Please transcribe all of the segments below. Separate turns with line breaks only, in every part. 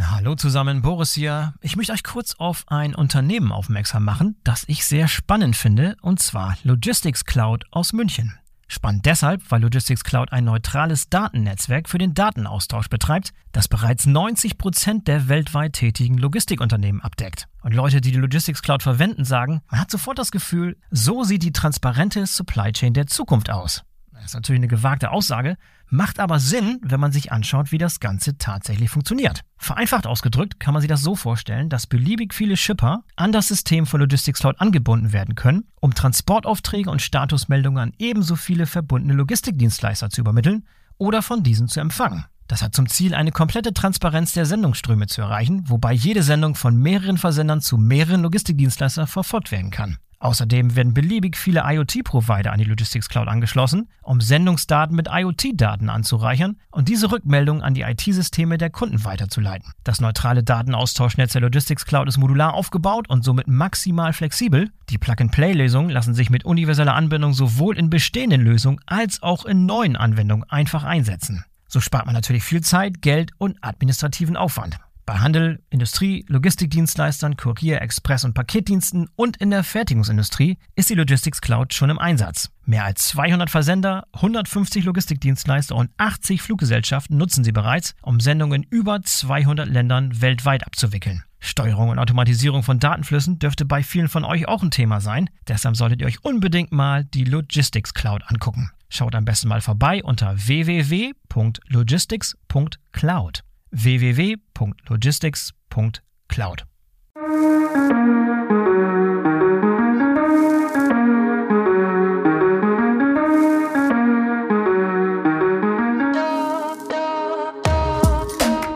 Hallo zusammen, Boris hier. Ich möchte euch kurz auf ein Unternehmen aufmerksam machen, das ich sehr spannend finde, und zwar Logistics Cloud aus München. Spannend deshalb, weil Logistics Cloud ein neutrales Datennetzwerk für den Datenaustausch betreibt, das bereits 90 Prozent der weltweit tätigen Logistikunternehmen abdeckt. Und Leute, die die Logistics Cloud verwenden, sagen, man hat sofort das Gefühl, so sieht die transparente Supply Chain der Zukunft aus. Das ist natürlich eine gewagte Aussage, macht aber Sinn, wenn man sich anschaut, wie das Ganze tatsächlich funktioniert. Vereinfacht ausgedrückt kann man sich das so vorstellen, dass beliebig viele Shipper an das System von Logistics Cloud angebunden werden können, um Transportaufträge und Statusmeldungen an ebenso viele verbundene Logistikdienstleister zu übermitteln oder von diesen zu empfangen. Das hat zum Ziel, eine komplette Transparenz der Sendungsströme zu erreichen, wobei jede Sendung von mehreren Versendern zu mehreren Logistikdienstleistern verfolgt werden kann. Außerdem werden beliebig viele IoT-Provider an die Logistics Cloud angeschlossen, um Sendungsdaten mit IoT-Daten anzureichern und diese Rückmeldungen an die IT-Systeme der Kunden weiterzuleiten. Das neutrale Datenaustauschnetz der Logistics Cloud ist modular aufgebaut und somit maximal flexibel. Die Plug-and-Play-Lösungen lassen sich mit universeller Anbindung sowohl in bestehenden Lösungen als auch in neuen Anwendungen einfach einsetzen. So spart man natürlich viel Zeit, Geld und administrativen Aufwand. Bei Handel, Industrie, Logistikdienstleistern, Kurier, Express- und Paketdiensten und in der Fertigungsindustrie ist die Logistics Cloud schon im Einsatz. Mehr als 200 Versender, 150 Logistikdienstleister und 80 Fluggesellschaften nutzen sie bereits, um Sendungen in über 200 Ländern weltweit abzuwickeln. Steuerung und Automatisierung von Datenflüssen dürfte bei vielen von euch auch ein Thema sein. Deshalb solltet ihr euch unbedingt mal die Logistics Cloud angucken. Schaut am besten mal vorbei unter www.logistics.cloud www.logistics.cloud.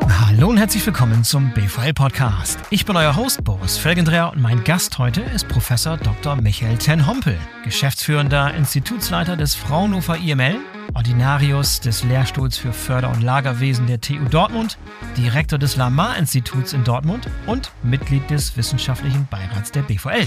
Hallo und herzlich willkommen zum BVL Podcast. Ich bin euer Host Boris Felgendreher und mein Gast heute ist Professor Dr. Michael Ten Hompel, geschäftsführender Institutsleiter des Fraunhofer IML Ordinarius des Lehrstuhls für Förder- und Lagerwesen der TU Dortmund, Direktor des Lamar-Instituts in Dortmund und Mitglied des wissenschaftlichen Beirats der BVL.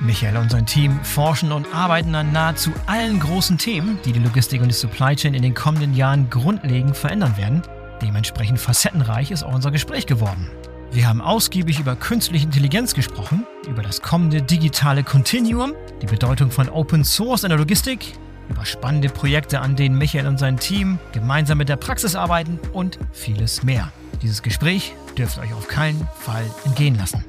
Michael und sein Team forschen und arbeiten an nahezu allen großen Themen, die die Logistik und die Supply Chain in den kommenden Jahren grundlegend verändern werden. Dementsprechend facettenreich ist auch unser Gespräch geworden. Wir haben ausgiebig über künstliche Intelligenz gesprochen, über das kommende digitale Continuum, die Bedeutung von Open Source in der Logistik, über spannende Projekte, an denen Michael und sein Team gemeinsam mit der Praxis arbeiten und vieles mehr. Dieses Gespräch dürft ihr euch auf keinen Fall entgehen lassen.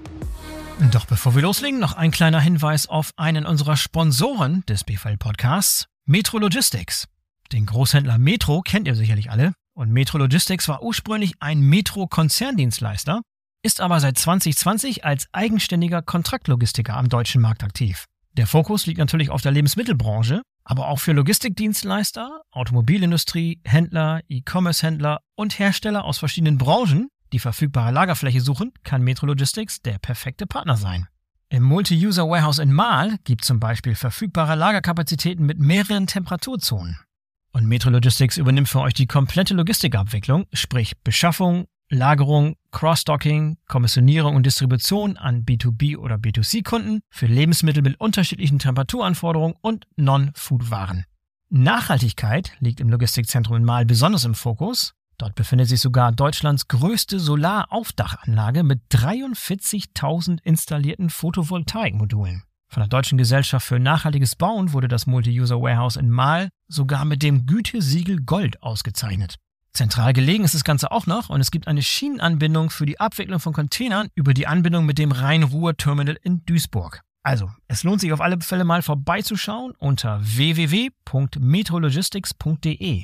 Doch bevor wir loslegen, noch ein kleiner Hinweis auf einen unserer Sponsoren des BVL Podcasts, Metro Logistics. Den Großhändler Metro kennt ihr sicherlich alle. Und Metro Logistics war ursprünglich ein Metro-Konzerndienstleister, ist aber seit 2020 als eigenständiger Kontraktlogistiker am deutschen Markt aktiv. Der Fokus liegt natürlich auf der Lebensmittelbranche, aber auch für Logistikdienstleister, Automobilindustrie, Händler, E-Commerce-Händler und Hersteller aus verschiedenen Branchen, die verfügbare Lagerfläche suchen, kann Metro Logistics der perfekte Partner sein. Im Multi-User Warehouse in Mahl gibt zum Beispiel verfügbare Lagerkapazitäten mit mehreren Temperaturzonen. Und Metro Logistics übernimmt für euch die komplette Logistikabwicklung, sprich Beschaffung, Lagerung, Cross-Docking, Kommissionierung und Distribution an B2B oder B2C-Kunden für Lebensmittel mit unterschiedlichen Temperaturanforderungen und Non-Food-Waren. Nachhaltigkeit liegt im Logistikzentrum in Mahl besonders im Fokus. Dort befindet sich sogar Deutschlands größte Solaraufdachanlage mit 43.000 installierten Photovoltaikmodulen. Von der Deutschen Gesellschaft für nachhaltiges Bauen wurde das Multi-User Warehouse in Mahl sogar mit dem Gütesiegel Gold ausgezeichnet. Zentral gelegen ist das Ganze auch noch und es gibt eine Schienenanbindung für die Abwicklung von Containern über die Anbindung mit dem Rhein-Ruhr-Terminal in Duisburg. Also, es lohnt sich auf alle Fälle mal vorbeizuschauen unter www.metrologistics.de.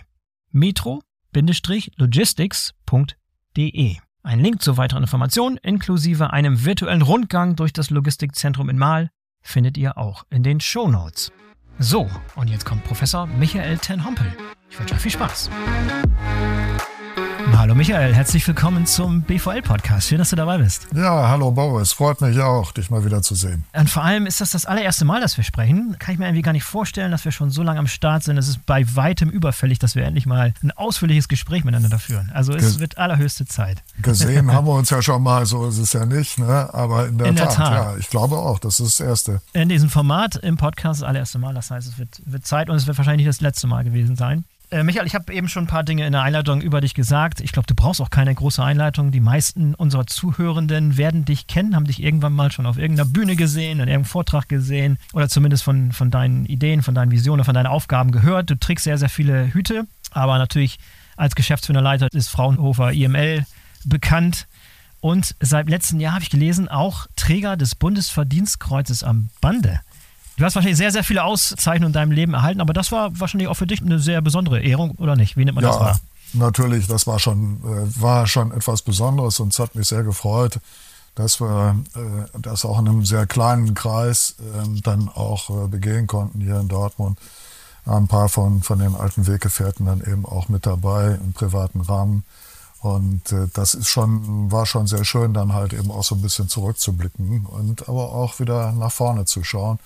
Metro-logistics.de. Ein Link zu weiteren Informationen inklusive einem virtuellen Rundgang durch das Logistikzentrum in Mahl findet ihr auch in den Show Notes. So, und jetzt kommt Professor Michael Ten Hompel. Ich wünsche euch viel Spaß. Hallo Michael, herzlich willkommen zum BVL-Podcast. Schön, dass du dabei bist.
Ja, hallo Boris, freut mich auch, dich mal wieder zu sehen.
Und vor allem ist das das allererste Mal, dass wir sprechen. Kann ich mir irgendwie gar nicht vorstellen, dass wir schon so lange am Start sind. Es ist bei weitem überfällig, dass wir endlich mal ein ausführliches Gespräch miteinander führen. Also es Ge wird allerhöchste Zeit.
Gesehen haben wir uns ja schon mal, so ist es ja nicht, ne? aber in der, in der Tat, Tat, ja, ich glaube auch, das ist das Erste.
In diesem Format im Podcast das allererste Mal, das heißt, es wird, wird Zeit und es wird wahrscheinlich nicht das letzte Mal gewesen sein. Äh, Michael, ich habe eben schon ein paar Dinge in der Einleitung über dich gesagt. Ich glaube, du brauchst auch keine große Einleitung. Die meisten unserer Zuhörenden werden dich kennen, haben dich irgendwann mal schon auf irgendeiner Bühne gesehen, in irgendeinem Vortrag gesehen oder zumindest von, von deinen Ideen, von deinen Visionen, von deinen Aufgaben gehört. Du trägst sehr, sehr viele Hüte, aber natürlich als geschäftsführender Leiter ist Fraunhofer IML bekannt. Und seit letztem Jahr habe ich gelesen, auch Träger des Bundesverdienstkreuzes am Bande. Du hast wahrscheinlich sehr, sehr viele Auszeichnungen in deinem Leben erhalten, aber das war wahrscheinlich auch für dich eine sehr besondere Ehrung, oder nicht? Wie nimmt man
ja,
das wahr?
Natürlich, das war schon, äh, war schon etwas Besonderes und es hat mich sehr gefreut, dass wir äh, das auch in einem sehr kleinen Kreis äh, dann auch äh, begehen konnten hier in Dortmund. Ein paar von, von den alten Weggefährten dann eben auch mit dabei im privaten Rahmen. Und das ist schon, war schon sehr schön, dann halt eben auch so ein bisschen zurückzublicken und aber auch wieder nach vorne zu schauen.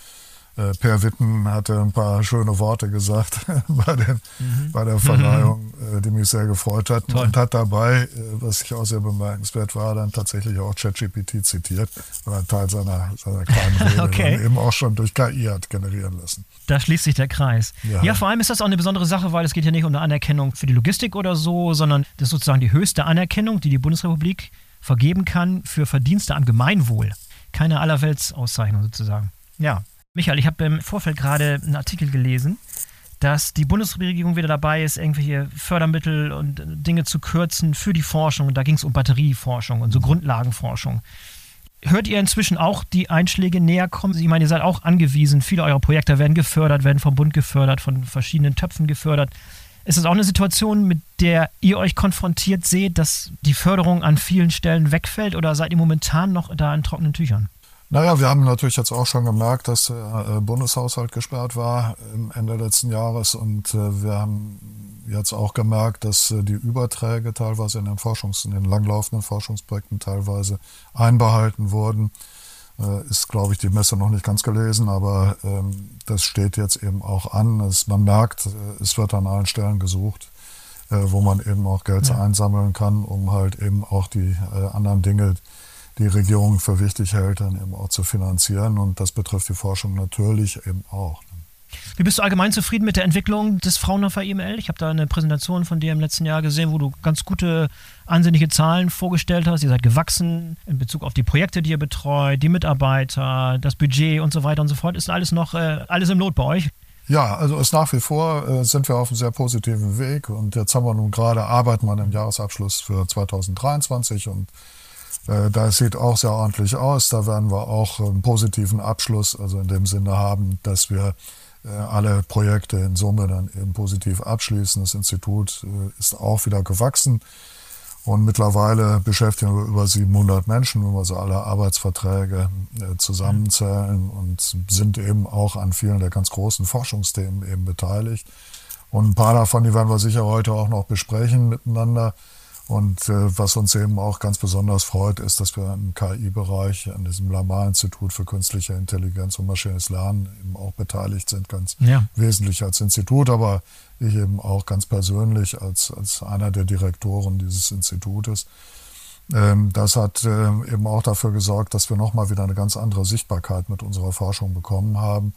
Äh, per Witten hatte ein paar schöne Worte gesagt bei, den, mhm. bei der Verleihung, mhm. die mich sehr gefreut hat. Toll. Und hat dabei, äh, was ich auch sehr bemerkenswert war, dann tatsächlich auch ChatGPT zitiert, oder einen Teil seiner, seiner kleinen Rede okay. eben auch schon durch KI hat generieren lassen.
Da schließt sich der Kreis. Ja. ja, vor allem ist das auch eine besondere Sache, weil es geht ja nicht um eine Anerkennung für die Logistik oder so, sondern das ist sozusagen die höchste Anerkennung, die die Bundesrepublik vergeben kann für Verdienste am Gemeinwohl. Keine Allerweltsauszeichnung sozusagen. Ja, Michael, ich habe im Vorfeld gerade einen Artikel gelesen, dass die Bundesregierung wieder dabei ist, irgendwelche Fördermittel und Dinge zu kürzen für die Forschung. Da ging es um Batterieforschung und so Grundlagenforschung. Hört ihr inzwischen auch die Einschläge näher kommen? Ich meine, ihr seid auch angewiesen. Viele eurer Projekte werden gefördert, werden vom Bund gefördert, von verschiedenen Töpfen gefördert. Ist das auch eine Situation, mit der ihr euch konfrontiert seht, dass die Förderung an vielen Stellen wegfällt oder seid ihr momentan noch da in trockenen Tüchern?
Naja, wir haben natürlich jetzt auch schon gemerkt, dass der äh, Bundeshaushalt gesperrt war Ende letzten Jahres und äh, wir haben jetzt auch gemerkt, dass äh, die Überträge teilweise in den Forschungs-, in den langlaufenden Forschungsprojekten teilweise einbehalten wurden. Ist, glaube ich, die Messe noch nicht ganz gelesen, aber ähm, das steht jetzt eben auch an. Es, man merkt, es wird an allen Stellen gesucht, wo man eben auch Geld ja. einsammeln kann, um halt eben auch die anderen Dinge, die Regierung für wichtig hält, dann eben auch zu finanzieren. Und das betrifft die Forschung natürlich eben auch.
Wie bist du allgemein zufrieden mit der Entwicklung des Fraunhofer IML? Ich habe da eine Präsentation von dir im letzten Jahr gesehen, wo du ganz gute, ansehnliche Zahlen vorgestellt hast. Ihr seid gewachsen in Bezug auf die Projekte, die ihr betreut, die Mitarbeiter, das Budget und so weiter und so fort. Ist alles noch äh, alles im Lot bei euch?
Ja, also ist nach wie vor äh, sind wir auf einem sehr positiven Weg und jetzt haben wir nun gerade arbeiten wir im Jahresabschluss für 2023 und das sieht auch sehr ordentlich aus. Da werden wir auch einen positiven Abschluss, also in dem Sinne haben, dass wir äh, alle Projekte in Summe dann eben positiv abschließen. Das Institut äh, ist auch wieder gewachsen. Und mittlerweile beschäftigen wir über 700 Menschen, wenn wir so alle Arbeitsverträge zusammenzählen und sind eben auch an vielen der ganz großen Forschungsthemen eben beteiligt. Und ein paar davon, die werden wir sicher heute auch noch besprechen miteinander. Und äh, was uns eben auch ganz besonders freut, ist, dass wir im KI-Bereich an diesem Lamar-Institut für künstliche Intelligenz und maschinelles Lernen eben auch beteiligt sind, ganz ja. wesentlich als Institut, aber ich eben auch ganz persönlich als, als einer der Direktoren dieses Institutes. Ähm, das hat äh, eben auch dafür gesorgt, dass wir nochmal wieder eine ganz andere Sichtbarkeit mit unserer Forschung bekommen haben.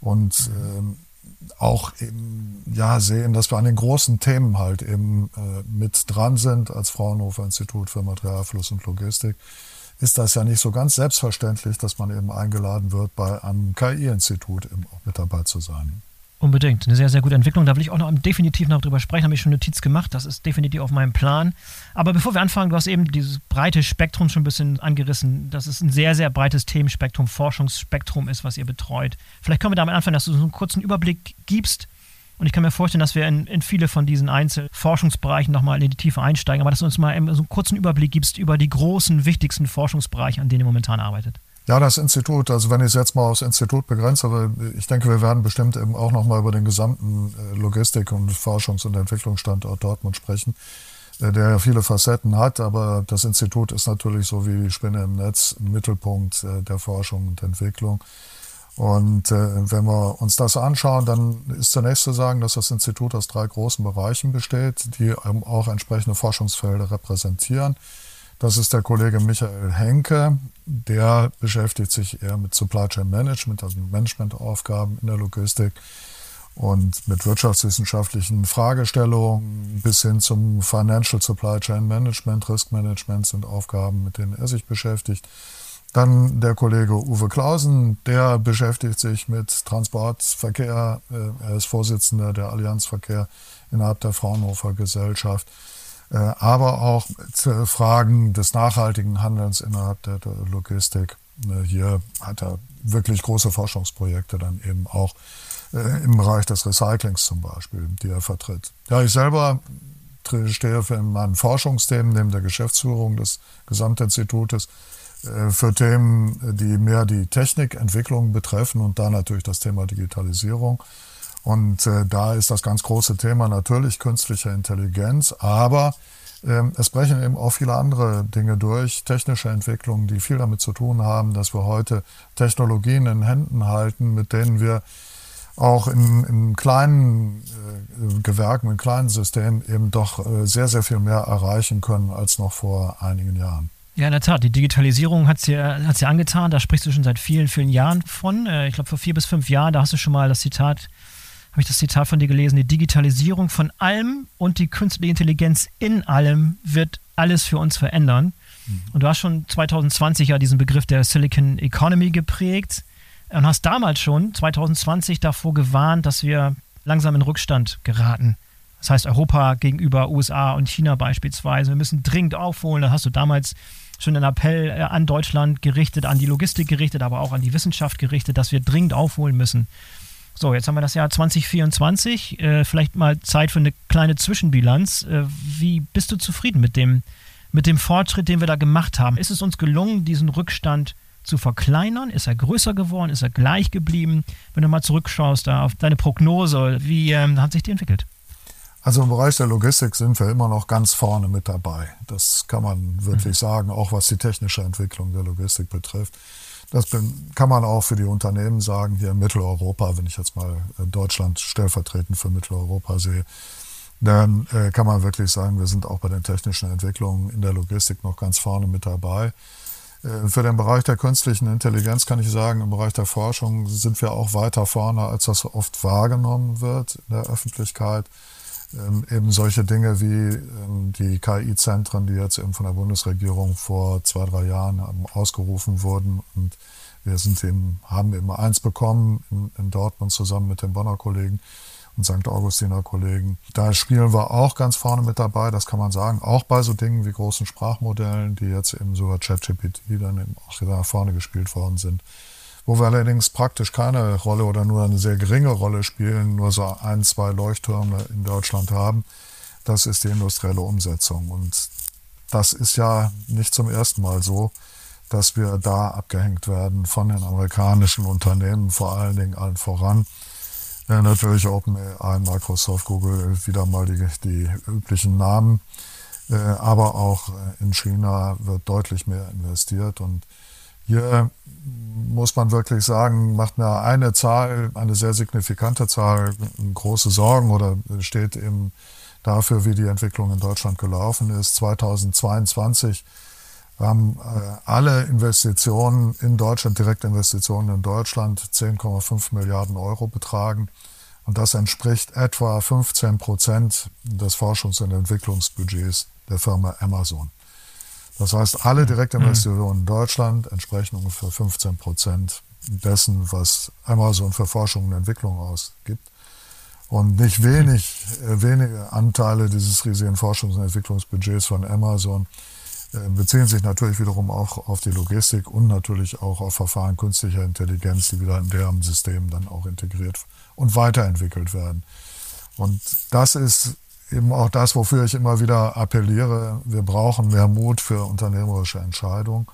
Und ähm, auch eben, ja, sehen, dass wir an den großen Themen halt eben äh, mit dran sind als Fraunhofer Institut für Materialfluss und Logistik, ist das ja nicht so ganz selbstverständlich, dass man eben eingeladen wird, bei einem KI-Institut eben auch mit dabei zu sein.
Unbedingt. Eine sehr, sehr gute Entwicklung. Da will ich auch noch definitiv noch drüber sprechen. Habe ich schon Notiz gemacht. Das ist definitiv auf meinem Plan. Aber bevor wir anfangen, du hast eben dieses breite Spektrum schon ein bisschen angerissen, dass es ein sehr, sehr breites Themenspektrum, Forschungsspektrum ist, was ihr betreut. Vielleicht können wir damit anfangen, dass du so einen kurzen Überblick gibst. Und ich kann mir vorstellen, dass wir in, in viele von diesen Einzelforschungsbereichen nochmal in die Tiefe einsteigen. Aber dass du uns mal so einen kurzen Überblick gibst über die großen, wichtigsten Forschungsbereiche, an denen ihr momentan arbeitet.
Ja, das Institut, also wenn ich es jetzt mal aufs Institut begrenze, aber ich denke, wir werden bestimmt eben auch nochmal über den gesamten äh, Logistik- und Forschungs- und Entwicklungsstandort Dortmund sprechen, äh, der ja viele Facetten hat, aber das Institut ist natürlich so wie die Spinne im Netz ein Mittelpunkt äh, der Forschung und Entwicklung. Und wenn wir uns das anschauen, dann ist zunächst zu sagen, dass das Institut aus drei großen Bereichen besteht, die auch entsprechende Forschungsfelder repräsentieren. Das ist der Kollege Michael Henke. Der beschäftigt sich eher mit Supply Chain Management, also mit Managementaufgaben in der Logistik. und mit wirtschaftswissenschaftlichen Fragestellungen bis hin zum Financial Supply Chain Management, Risk Management sind Aufgaben, mit denen er sich beschäftigt. Dann der Kollege Uwe Klausen, der beschäftigt sich mit Transportverkehr. Äh, er ist Vorsitzender der Allianzverkehr innerhalb der Fraunhofer Gesellschaft. Äh, aber auch mit Fragen des nachhaltigen Handelns innerhalb der Logistik. Äh, hier hat er wirklich große Forschungsprojekte dann eben auch im Bereich des Recyclings zum Beispiel, die er vertritt. Ja, ich selber stehe für meinen Forschungsthemen neben der Geschäftsführung des Gesamtinstitutes äh, für Themen, die mehr die Technikentwicklung betreffen und da natürlich das Thema Digitalisierung. Und äh, da ist das ganz große Thema natürlich künstliche Intelligenz, aber äh, es brechen eben auch viele andere Dinge durch, technische Entwicklungen, die viel damit zu tun haben, dass wir heute Technologien in Händen halten, mit denen wir auch in, in kleinen äh, Gewerken, in kleinen Systemen eben doch äh, sehr, sehr viel mehr erreichen können als noch vor einigen Jahren.
Ja, in der Tat. Die Digitalisierung hat es ja angetan. Da sprichst du schon seit vielen, vielen Jahren von. Äh, ich glaube, vor vier bis fünf Jahren, da hast du schon mal das Zitat, habe ich das Zitat von dir gelesen, die Digitalisierung von allem und die künstliche Intelligenz in allem wird alles für uns verändern. Mhm. Und du hast schon 2020 ja diesen Begriff der Silicon Economy geprägt und hast damals schon 2020 davor gewarnt, dass wir langsam in Rückstand geraten. Das heißt, Europa gegenüber USA und China beispielsweise. Wir müssen dringend aufholen. Da hast du damals schon einen Appell äh, an Deutschland gerichtet, an die Logistik gerichtet, aber auch an die Wissenschaft gerichtet, dass wir dringend aufholen müssen. So, jetzt haben wir das Jahr 2024. Äh, vielleicht mal Zeit für eine kleine Zwischenbilanz. Äh, wie bist du zufrieden mit dem, mit dem Fortschritt, den wir da gemacht haben? Ist es uns gelungen, diesen Rückstand zu verkleinern? Ist er größer geworden? Ist er gleich geblieben? Wenn du mal zurückschaust da auf deine Prognose, wie ähm, hat sich die entwickelt?
Also im Bereich der Logistik sind wir immer noch ganz vorne mit dabei. Das kann man wirklich mhm. sagen, auch was die technische Entwicklung der Logistik betrifft. Das kann man auch für die Unternehmen sagen, hier in Mitteleuropa, wenn ich jetzt mal äh, Deutschland stellvertretend für Mitteleuropa sehe, dann äh, kann man wirklich sagen, wir sind auch bei den technischen Entwicklungen in der Logistik noch ganz vorne mit dabei. Äh, für den Bereich der künstlichen Intelligenz kann ich sagen, im Bereich der Forschung sind wir auch weiter vorne, als das oft wahrgenommen wird in der Öffentlichkeit ähm, eben solche Dinge wie ähm, die KI-Zentren, die jetzt eben von der Bundesregierung vor zwei, drei Jahren ausgerufen wurden. Und wir sind eben, haben eben eins bekommen in, in Dortmund zusammen mit den Bonner Kollegen und St. Augustiner Kollegen. Da spielen wir auch ganz vorne mit dabei, das kann man sagen. Auch bei so Dingen wie großen Sprachmodellen, die jetzt eben sogar ChatGPT dann eben auch da vorne gespielt worden sind wo wir allerdings praktisch keine Rolle oder nur eine sehr geringe Rolle spielen, nur so ein, zwei Leuchttürme in Deutschland haben, das ist die industrielle Umsetzung. Und das ist ja nicht zum ersten Mal so, dass wir da abgehängt werden von den amerikanischen Unternehmen, vor allen Dingen allen voran. Ja, natürlich OpenAI, Microsoft, Google, wieder mal die, die üblichen Namen. Äh, aber auch in China wird deutlich mehr investiert und hier muss man wirklich sagen, macht mir eine Zahl, eine sehr signifikante Zahl, große Sorgen oder steht eben dafür, wie die Entwicklung in Deutschland gelaufen ist. 2022 haben äh, alle Investitionen in Deutschland, Direktinvestitionen in Deutschland, 10,5 Milliarden Euro betragen. Und das entspricht etwa 15 Prozent des Forschungs- und Entwicklungsbudgets der Firma Amazon. Das heißt, alle Direktinvestitionen in Deutschland entsprechen ungefähr 15 Prozent dessen, was Amazon für Forschung und Entwicklung ausgibt. Und nicht wenig, äh, wenige Anteile dieses riesigen Forschungs- und Entwicklungsbudgets von Amazon äh, beziehen sich natürlich wiederum auch auf die Logistik und natürlich auch auf Verfahren künstlicher Intelligenz, die wieder in deren System dann auch integriert und weiterentwickelt werden. Und das ist eben auch das, wofür ich immer wieder appelliere. Wir brauchen mehr Mut für unternehmerische Entscheidungen.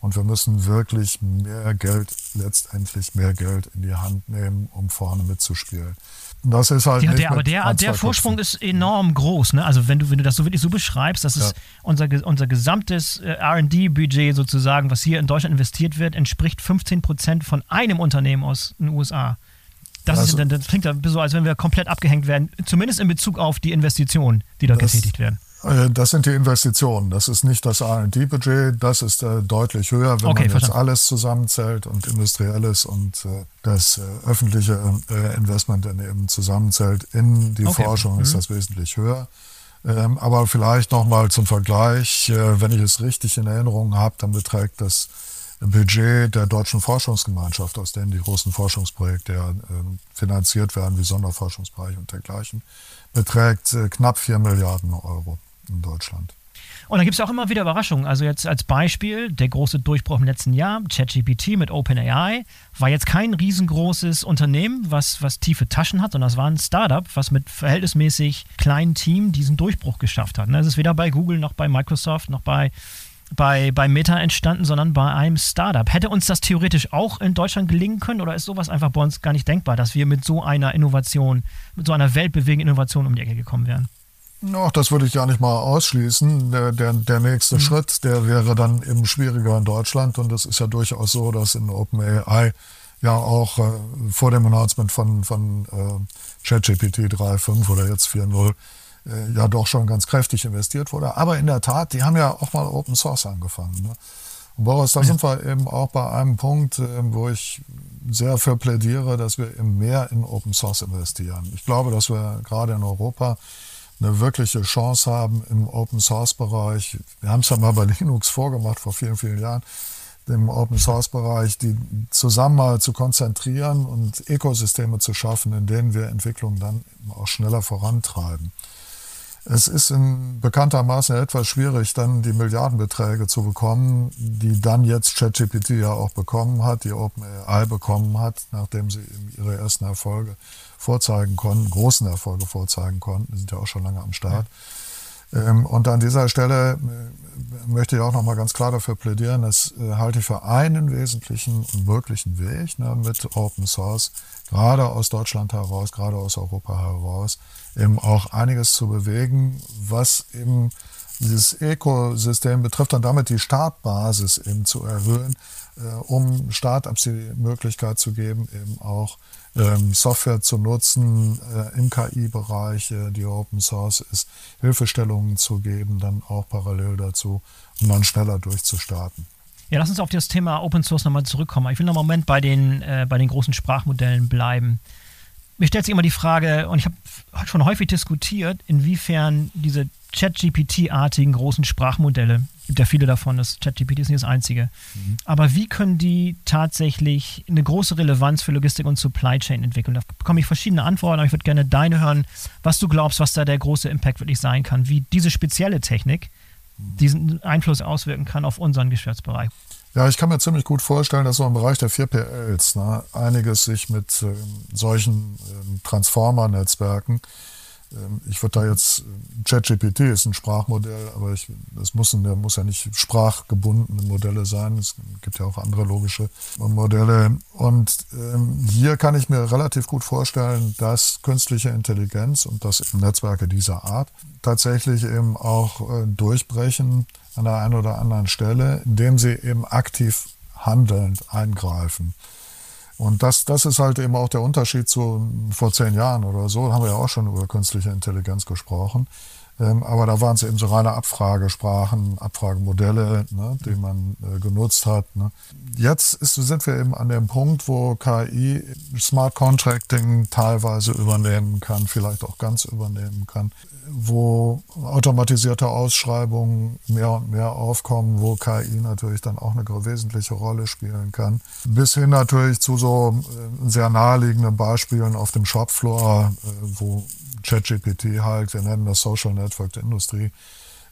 Und wir müssen wirklich mehr Geld, letztendlich mehr Geld in die Hand nehmen, um vorne mitzuspielen.
Und das ist halt. Ja, der, aber der, der Vorsprung ist enorm groß. Ne? Also, wenn du, wenn du das so wirklich so beschreibst, dass ja. es unser, unser gesamtes äh, RD-Budget sozusagen, was hier in Deutschland investiert wird, entspricht 15 Prozent von einem Unternehmen aus den USA. Das, also, ist, das klingt so, als wenn wir komplett abgehängt werden, zumindest in Bezug auf die Investitionen, die da das, getätigt werden.
Äh, das sind die Investitionen. Das ist nicht das R&D-Budget. Das ist äh, deutlich höher, wenn okay, man jetzt alles zusammenzählt und industrielles und äh, das äh, öffentliche äh, Investment dann eben zusammenzählt in die okay. Forschung, mhm. ist das wesentlich höher. Ähm, aber vielleicht nochmal zum Vergleich, wenn ich es richtig in Erinnerung habe, dann beträgt das Budget der deutschen Forschungsgemeinschaft, aus denen die großen Forschungsprojekte äh, finanziert werden, wie Sonderforschungsbereich und dergleichen, beträgt äh, knapp 4 Milliarden Euro in Deutschland.
Und dann gibt es auch immer wieder Überraschungen. Also jetzt als Beispiel, der große Durchbruch im letzten Jahr, ChatGPT mit OpenAI, war jetzt kein riesengroßes Unternehmen, was, was tiefe Taschen hat, sondern es war ein Startup, was mit verhältnismäßig kleinen Team diesen Durchbruch geschafft hat. Ne? Es ist weder bei Google noch bei Microsoft noch bei bei, bei Meta entstanden, sondern bei einem Startup. Hätte uns das theoretisch auch in Deutschland gelingen können oder ist sowas einfach bei uns gar nicht denkbar, dass wir mit so einer Innovation, mit so einer weltbewegenden Innovation um die Ecke gekommen wären?
Ach, das würde ich gar nicht mal ausschließen. Der, der, der nächste mhm. Schritt, der wäre dann eben schwieriger in Deutschland. Und es ist ja durchaus so, dass in OpenAI ja auch äh, vor dem Announcement von, von äh, ChatGPT 3.5 oder jetzt 4.0 äh, ja doch schon ganz kräftig investiert wurde. Aber in der Tat, die haben ja auch mal Open Source angefangen. Ne? Und Boris, da sind wir eben auch bei einem Punkt, äh, wo ich sehr für plädiere, dass wir eben mehr in Open Source investieren. Ich glaube, dass wir gerade in Europa eine wirkliche Chance haben im Open Source Bereich. Wir haben es ja mal bei Linux vorgemacht vor vielen, vielen Jahren, im Open Source Bereich, die zusammen mal zu konzentrieren und Ökosysteme zu schaffen, in denen wir Entwicklungen dann auch schneller vorantreiben. Es ist in bekanntermaßen etwas schwierig, dann die Milliardenbeträge zu bekommen, die dann jetzt ChatGPT ja auch bekommen hat, die OpenAI bekommen hat, nachdem sie ihre ersten Erfolge vorzeigen konnten, großen Erfolge vorzeigen konnten, die sind ja auch schon lange am Start. Ja. Ähm, und an dieser Stelle äh, möchte ich auch nochmal ganz klar dafür plädieren, das äh, halte ich für einen wesentlichen und wirklichen Weg ne, mit Open Source, gerade aus Deutschland heraus, gerade aus Europa heraus, eben auch einiges zu bewegen, was eben dieses Ökosystem betrifft und damit die Startbasis eben zu erhöhen, äh, um Startups die Möglichkeit zu geben, eben auch Software zu nutzen äh, im KI-Bereich, äh, die Open Source ist, Hilfestellungen zu geben, dann auch parallel dazu, um dann schneller durchzustarten.
Ja, lass uns auf das Thema Open Source nochmal zurückkommen. Ich will noch einen Moment bei den, äh, bei den großen Sprachmodellen bleiben mir stellt sich immer die Frage, und ich habe schon häufig diskutiert, inwiefern diese ChatGPT-artigen großen Sprachmodelle, gibt ja viele davon, das ChatGPT ist nicht das einzige, mhm. aber wie können die tatsächlich eine große Relevanz für Logistik und Supply Chain entwickeln? Da bekomme ich verschiedene Antworten, aber ich würde gerne deine hören, was du glaubst, was da der große Impact wirklich sein kann, wie diese spezielle Technik mhm. diesen Einfluss auswirken kann auf unseren Geschäftsbereich.
Ja, ich kann mir ziemlich gut vorstellen, dass so im Bereich der 4PLs ne, einiges sich mit äh, solchen äh, Transformer-Netzwerken ähm, ich würde da jetzt, ChatGPT ist ein Sprachmodell, aber ich, das muss, muss ja nicht sprachgebundene Modelle sein. Es gibt ja auch andere logische Modelle. Und ähm, hier kann ich mir relativ gut vorstellen, dass künstliche Intelligenz und das Netzwerke dieser Art tatsächlich eben auch äh, durchbrechen an der einen oder anderen Stelle, indem sie eben aktiv handelnd eingreifen. Und das, das ist halt eben auch der Unterschied zu vor zehn Jahren oder so, haben wir ja auch schon über künstliche Intelligenz gesprochen. Ähm, aber da waren es eben so reine Abfragesprachen, Abfragemodelle, ne, die man äh, genutzt hat. Ne. Jetzt ist, sind wir eben an dem Punkt, wo KI Smart Contracting teilweise übernehmen kann, vielleicht auch ganz übernehmen kann, wo automatisierte Ausschreibungen mehr und mehr aufkommen, wo KI natürlich dann auch eine wesentliche Rolle spielen kann. Bis hin natürlich zu so äh, sehr naheliegenden Beispielen auf dem Shopfloor, äh, wo ChatGPT halt, wir nennen das Social Network der Industrie,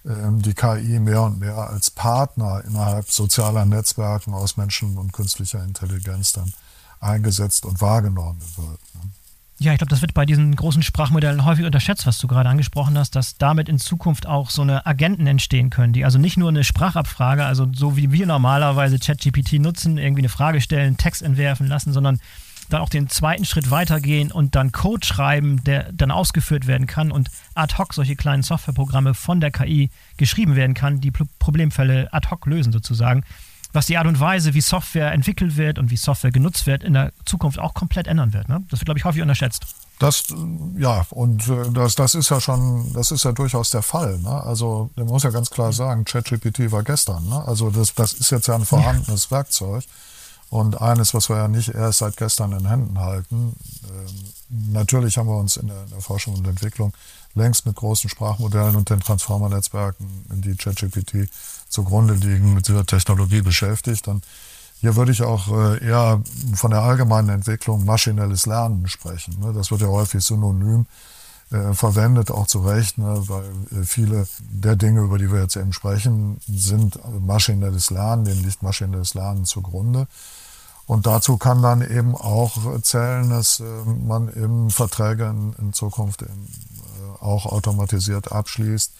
ähm, die KI mehr und mehr als Partner innerhalb sozialer Netzwerken aus Menschen und künstlicher Intelligenz dann eingesetzt und wahrgenommen wird. Ne?
Ja, ich glaube, das wird bei diesen großen Sprachmodellen häufig unterschätzt, was du gerade angesprochen hast, dass damit in Zukunft auch so eine Agenten entstehen können, die also nicht nur eine Sprachabfrage, also so wie wir normalerweise ChatGPT nutzen, irgendwie eine Frage stellen, Text entwerfen lassen, sondern dann auch den zweiten Schritt weitergehen und dann Code schreiben, der dann ausgeführt werden kann und ad hoc solche kleinen Softwareprogramme von der KI geschrieben werden kann, die Problemfälle ad hoc lösen sozusagen. Was die Art und Weise, wie Software entwickelt wird und wie Software genutzt wird, in der Zukunft auch komplett ändern wird. Ne? Das wird, glaube ich, häufig unterschätzt.
Das, ja, und äh, das, das ist ja schon, das ist ja durchaus der Fall. Ne? Also, man muss ja ganz klar sagen, ChatGPT war gestern. Ne? Also, das, das ist jetzt ja ein vorhandenes ja. Werkzeug. Und eines, was wir ja nicht erst seit gestern in Händen halten. Ähm, natürlich haben wir uns in der, Forschung und Entwicklung längst mit großen Sprachmodellen und den Transformer-Netzwerken, die ChatGPT zugrunde liegen, mit dieser Technologie beschäftigt. Und hier würde ich auch äh, eher von der allgemeinen Entwicklung maschinelles Lernen sprechen. Ne? Das wird ja häufig synonym äh, verwendet, auch zu Recht, ne? weil äh, viele der Dinge, über die wir jetzt eben sprechen, sind maschinelles Lernen, denen liegt maschinelles Lernen zugrunde. Und dazu kann dann eben auch zählen, dass man eben Verträge in, in Zukunft eben auch automatisiert abschließt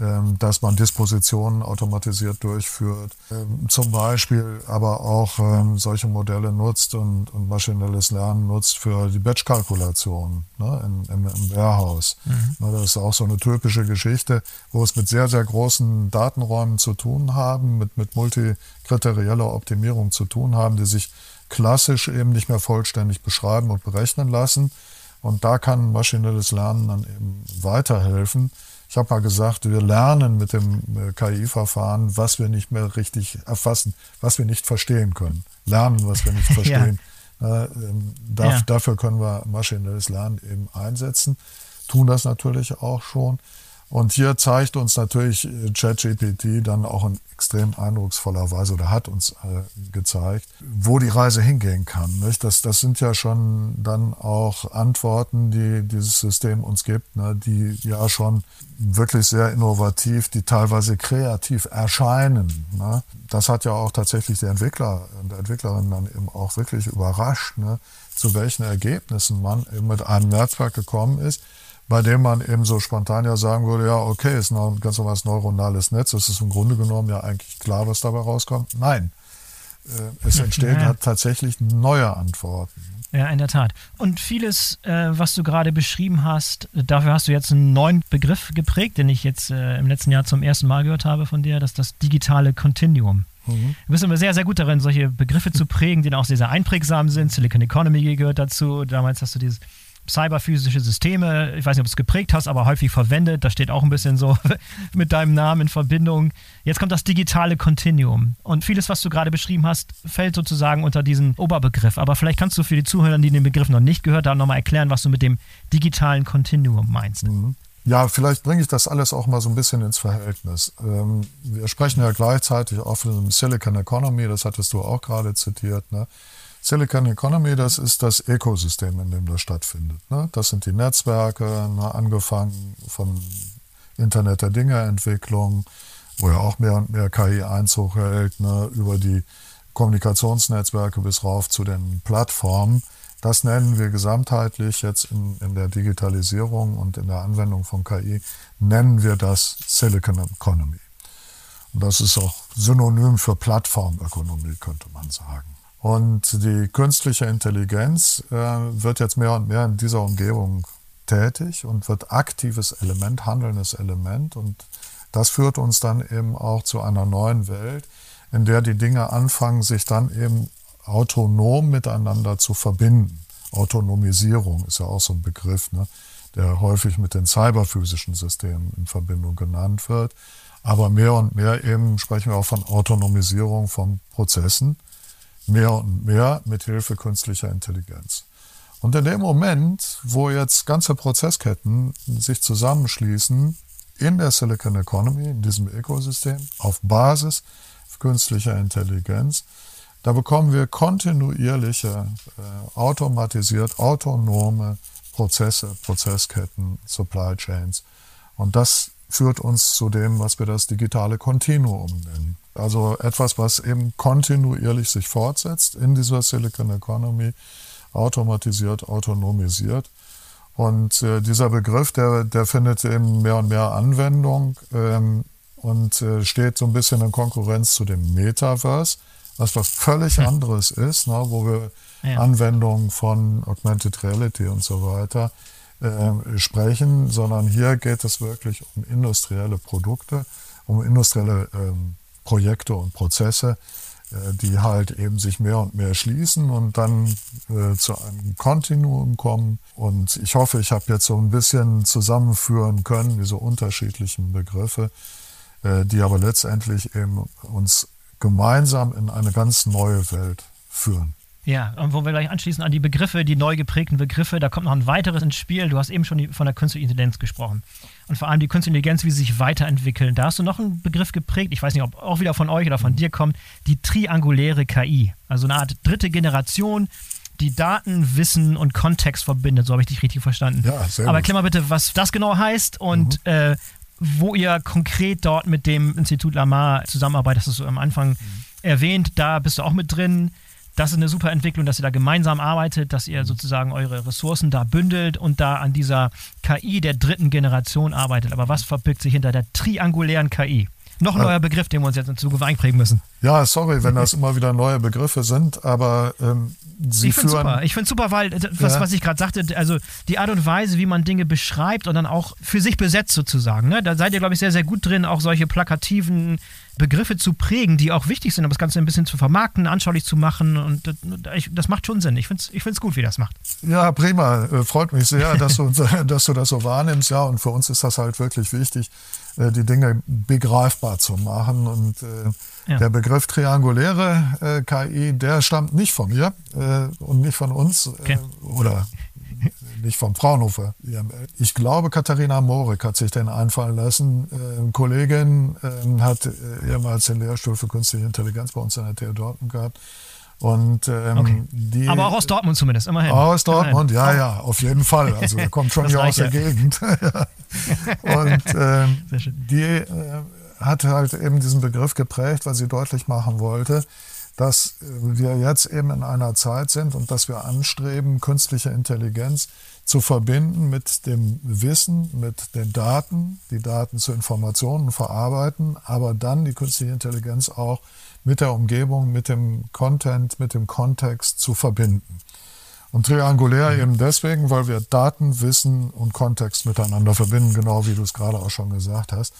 ähm, dass man Dispositionen automatisiert durchführt, ähm, zum Beispiel aber auch ähm, solche Modelle nutzt und, und maschinelles Lernen nutzt für die Batch-Kalkulation ne, im, im, Warehouse. Mhm. Ne, das ist auch so eine typische Geschichte, wo es mit sehr, sehr großen Datenräumen zu tun haben, mit, mit multikriterieller Optimierung zu tun haben, die sich klassisch eben nicht mehr vollständig beschreiben und berechnen lassen. Und da kann maschinelles Lernen dann eben weiterhelfen ich habe mal gesagt, wir lernen mit dem äh, KI-Verfahren, was wir nicht mehr richtig erfassen, was wir nicht verstehen können. Lernen, was wir nicht verstehen. ja. äh, darf, ja. Dafür können wir maschinelles Lernen eben einsetzen, tun das natürlich auch schon. Und hier zeigt uns natürlich äh, ChatGPT dann auch in extrem eindrucksvoller Weise oder hat uns äh, gezeigt, wo die Reise hingehen kann. Nicht? Das, das sind ja schon dann auch Antworten, die dieses System uns gibt, ne? die ja schon wirklich sehr innovativ, die teilweise kreativ erscheinen. Ne? Das hat ja auch tatsächlich der Entwickler und der Entwicklerin dann eben auch wirklich überrascht, ne? zu welchen Ergebnissen man eben mit einem Netzwerk gekommen ist bei dem man eben so spontan ja sagen würde, ja, okay, ist noch ein ganz normales neuronales Netz, es ist im Grunde genommen ja eigentlich klar, was dabei rauskommt. Nein, äh, es entstehen ja. tatsächlich neue Antworten.
Ja, in der Tat. Und vieles, äh, was du gerade beschrieben hast, dafür hast du jetzt einen neuen Begriff geprägt, den ich jetzt äh, im letzten Jahr zum ersten Mal gehört habe von dir, das ist das digitale Continuum. Mhm. Du bist immer sehr, sehr gut darin, solche Begriffe zu prägen, die auch sehr, sehr einprägsam sind. Silicon Economy gehört dazu. Damals hast du dieses cyberphysische Systeme, ich weiß nicht, ob du es geprägt hast, aber häufig verwendet. Da steht auch ein bisschen so mit deinem Namen in Verbindung. Jetzt kommt das digitale Continuum. Und vieles, was du gerade beschrieben hast, fällt sozusagen unter diesen Oberbegriff. Aber vielleicht kannst du für die Zuhörer, die den Begriff noch nicht gehört haben, nochmal erklären, was du mit dem digitalen Continuum meinst. Mhm.
Ja, vielleicht bringe ich das alles auch mal so ein bisschen ins Verhältnis. Ähm, wir sprechen ja gleichzeitig auch von Silicon Economy, das hattest du auch gerade zitiert. Ne? Silicon Economy, das ist das Ökosystem, in dem das stattfindet. Ne? Das sind die Netzwerke, ne? angefangen von Internet der Dinge-Entwicklung, wo ja auch mehr und mehr KI Einzug hält, ne? über die Kommunikationsnetzwerke bis rauf zu den Plattformen. Das nennen wir gesamtheitlich jetzt in, in der Digitalisierung und in der Anwendung von KI, nennen wir das Silicon Economy. Und das ist auch synonym für Plattformökonomie, könnte man sagen. Und die künstliche Intelligenz äh, wird jetzt mehr und mehr in dieser Umgebung tätig und wird aktives Element, handelndes Element. Und das führt uns dann eben auch zu einer neuen Welt, in der die Dinge anfangen, sich dann eben autonom miteinander zu verbinden. Autonomisierung ist ja auch so ein Begriff, ne, der häufig mit den cyberphysischen Systemen in Verbindung genannt wird. Aber mehr und mehr eben sprechen wir auch von Autonomisierung von Prozessen mehr und mehr mit Hilfe künstlicher Intelligenz. Und in dem Moment, wo jetzt ganze Prozessketten sich zusammenschließen in der Silicon Economy, in diesem Ökosystem, auf Basis künstlicher Intelligenz, da bekommen wir kontinuierliche, äh, automatisiert, autonome Prozesse, Prozessketten, Supply Chains. Und das führt uns zu dem, was wir das digitale Kontinuum nennen. Also etwas, was eben kontinuierlich sich fortsetzt in dieser Silicon Economy, automatisiert, autonomisiert. Und äh, dieser Begriff, der, der findet eben mehr und mehr Anwendung ähm, und äh, steht so ein bisschen in Konkurrenz zu dem Metaverse, was was völlig hm. anderes ist, ne, wo wir ja. Anwendungen von Augmented Reality und so weiter äh, sprechen, sondern hier geht es wirklich um industrielle Produkte, um industrielle ähm, Projekte und Prozesse, äh, die halt eben sich mehr und mehr schließen und dann äh, zu einem Kontinuum kommen. Und ich hoffe, ich habe jetzt so ein bisschen zusammenführen können, diese unterschiedlichen Begriffe, äh, die aber letztendlich eben uns gemeinsam in eine ganz neue Welt führen.
Ja, und wo wir gleich anschließen an die Begriffe, die neu geprägten Begriffe, da kommt noch ein weiteres ins Spiel. Du hast eben schon von der künstlichen Intelligenz gesprochen. Und vor allem die künstliche Intelligenz, wie sie sich weiterentwickeln. Da hast du noch einen Begriff geprägt, ich weiß nicht, ob auch wieder von euch oder von dir kommt, die trianguläre KI. Also eine Art dritte Generation, die Daten, Wissen und Kontext verbindet. So habe ich dich richtig verstanden. Ja, sehr Aber klär mal bitte, was das genau heißt und mhm. äh, wo ihr konkret dort mit dem Institut Lamar zusammenarbeitet. Das hast du am Anfang mhm. erwähnt. Da bist du auch mit drin das ist eine super Entwicklung, dass ihr da gemeinsam arbeitet, dass ihr sozusagen eure Ressourcen da bündelt und da an dieser KI der dritten Generation arbeitet. Aber was verbirgt sich hinter der triangulären KI? Noch ein neuer Begriff, den wir uns jetzt in Zukunft einprägen müssen.
Ja, sorry, wenn das immer wieder neue Begriffe sind, aber ähm, sie
ich
führen.
Super. Ich finde super, weil äh, was, ja. was ich gerade sagte, also die Art und Weise, wie man Dinge beschreibt und dann auch für sich besetzt sozusagen. Ne? Da seid ihr, glaube ich, sehr, sehr gut drin, auch solche plakativen Begriffe zu prägen, die auch wichtig sind, um das Ganze ein bisschen zu vermarkten, anschaulich zu machen. Und das, das macht schon Sinn. Ich finde es ich gut, wie das macht.
Ja, prima. Äh, freut mich sehr, dass du, dass du das so wahrnimmst. Ja, und für uns ist das halt wirklich wichtig, äh, die Dinge begreifbar zu machen. Und äh, ja. der Begriff trianguläre KI, der stammt nicht von mir und nicht von uns okay. oder nicht vom Fraunhofer Ich glaube, Katharina Morik hat sich den einfallen lassen. Eine Kollegin hat ehemals den Lehrstuhl für künstliche Intelligenz bei uns an der TU Dortmund gehabt. Und, ähm, okay.
die, Aber auch aus Dortmund zumindest, immerhin.
Aus Dortmund, immerhin. ja, ja, auf jeden Fall. Also er kommt schon hier aus der Gegend. und ähm, die äh, hat halt eben diesen Begriff geprägt, weil sie deutlich machen wollte, dass wir jetzt eben in einer Zeit sind und dass wir anstreben, künstliche Intelligenz zu verbinden mit dem Wissen, mit den Daten, die Daten zu Informationen verarbeiten, aber dann die künstliche Intelligenz auch mit der Umgebung, mit dem Content, mit dem Kontext zu verbinden. Und triangulär eben deswegen, weil wir Daten, Wissen und Kontext miteinander verbinden, genau wie du es gerade auch schon gesagt hast.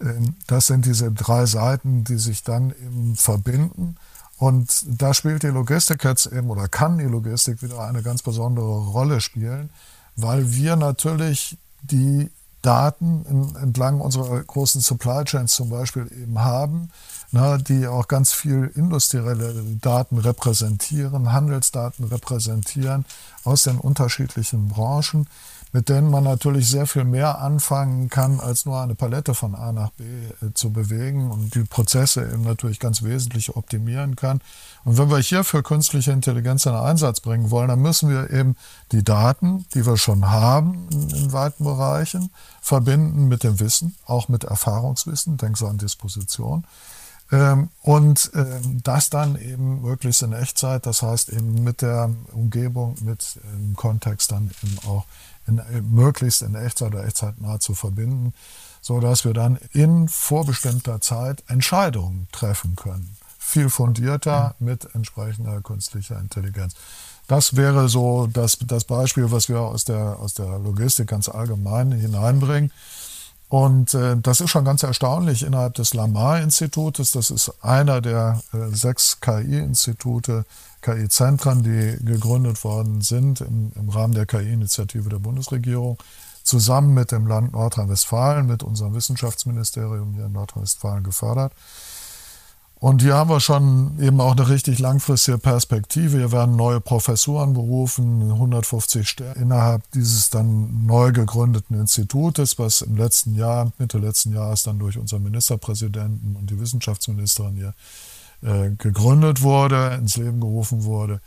Ähm, das sind diese drei Seiten, die sich dann eben verbinden. Und da spielt die Logistik jetzt eben oder kann die Logistik wieder eine ganz besondere Rolle spielen, weil wir natürlich die Daten entlang unserer großen Supply Chains zum Beispiel eben haben, na, die auch ganz viel industrielle Daten repräsentieren, Handelsdaten repräsentieren aus den unterschiedlichen Branchen mit denen man natürlich sehr viel mehr anfangen kann, als nur eine Palette von A nach B äh, zu bewegen und die Prozesse eben natürlich ganz wesentlich optimieren kann. Und wenn wir hierfür künstliche Intelligenz in Einsatz bringen wollen, dann müssen wir eben die Daten, die wir schon haben in, weiten Bereichen, verbinden mit dem Wissen, auch mit Erfahrungswissen, denk so an Disposition. Ähm, und ähm, das dann eben möglichst in Echtzeit, das heißt eben mit der Umgebung, mit dem ähm, Kontext dann eben auch in, möglichst in Echtzeit oder Echtzeitnah zu verbinden, so dass wir dann in vorbestimmter Zeit Entscheidungen treffen können. Viel fundierter mit entsprechender künstlicher Intelligenz. Das wäre so das, das Beispiel, was wir aus der, aus der Logistik ganz allgemein hineinbringen. Und äh, das ist schon ganz erstaunlich innerhalb des Lamar-Institutes. Das ist einer der äh, sechs KI-Institute KI-Zentren, die gegründet worden sind im, im Rahmen der KI-Initiative der Bundesregierung, zusammen mit dem Land Nordrhein-Westfalen, mit unserem Wissenschaftsministerium hier in Nordrhein-Westfalen gefördert. Und hier haben wir schon eben auch eine richtig langfristige Perspektive. Hier werden neue Professuren berufen, 150 Stellen innerhalb dieses dann neu gegründeten Institutes, was im letzten Jahr, Mitte letzten Jahres dann durch unseren Ministerpräsidenten und die Wissenschaftsministerin hier äh, gegründet wurde, ins Leben gerufen wurde.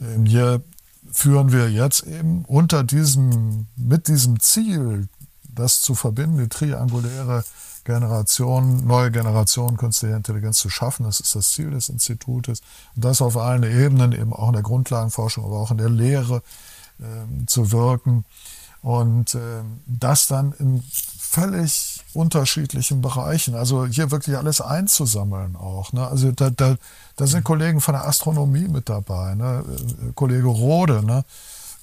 Ähm, hier führen wir jetzt eben unter diesem, mit diesem Ziel, das zu verbinden, die trianguläre Generation, neue Generation künstliche Intelligenz zu schaffen. Das ist das Ziel des Institutes. Und das auf allen Ebenen, eben auch in der Grundlagenforschung, aber auch in der Lehre äh, zu wirken. Und äh, das dann in völlig unterschiedlichen Bereichen. Also hier wirklich alles einzusammeln auch. Ne? Also da, da, da sind Kollegen von der Astronomie mit dabei. Ne? Äh, Kollege Rode, ne?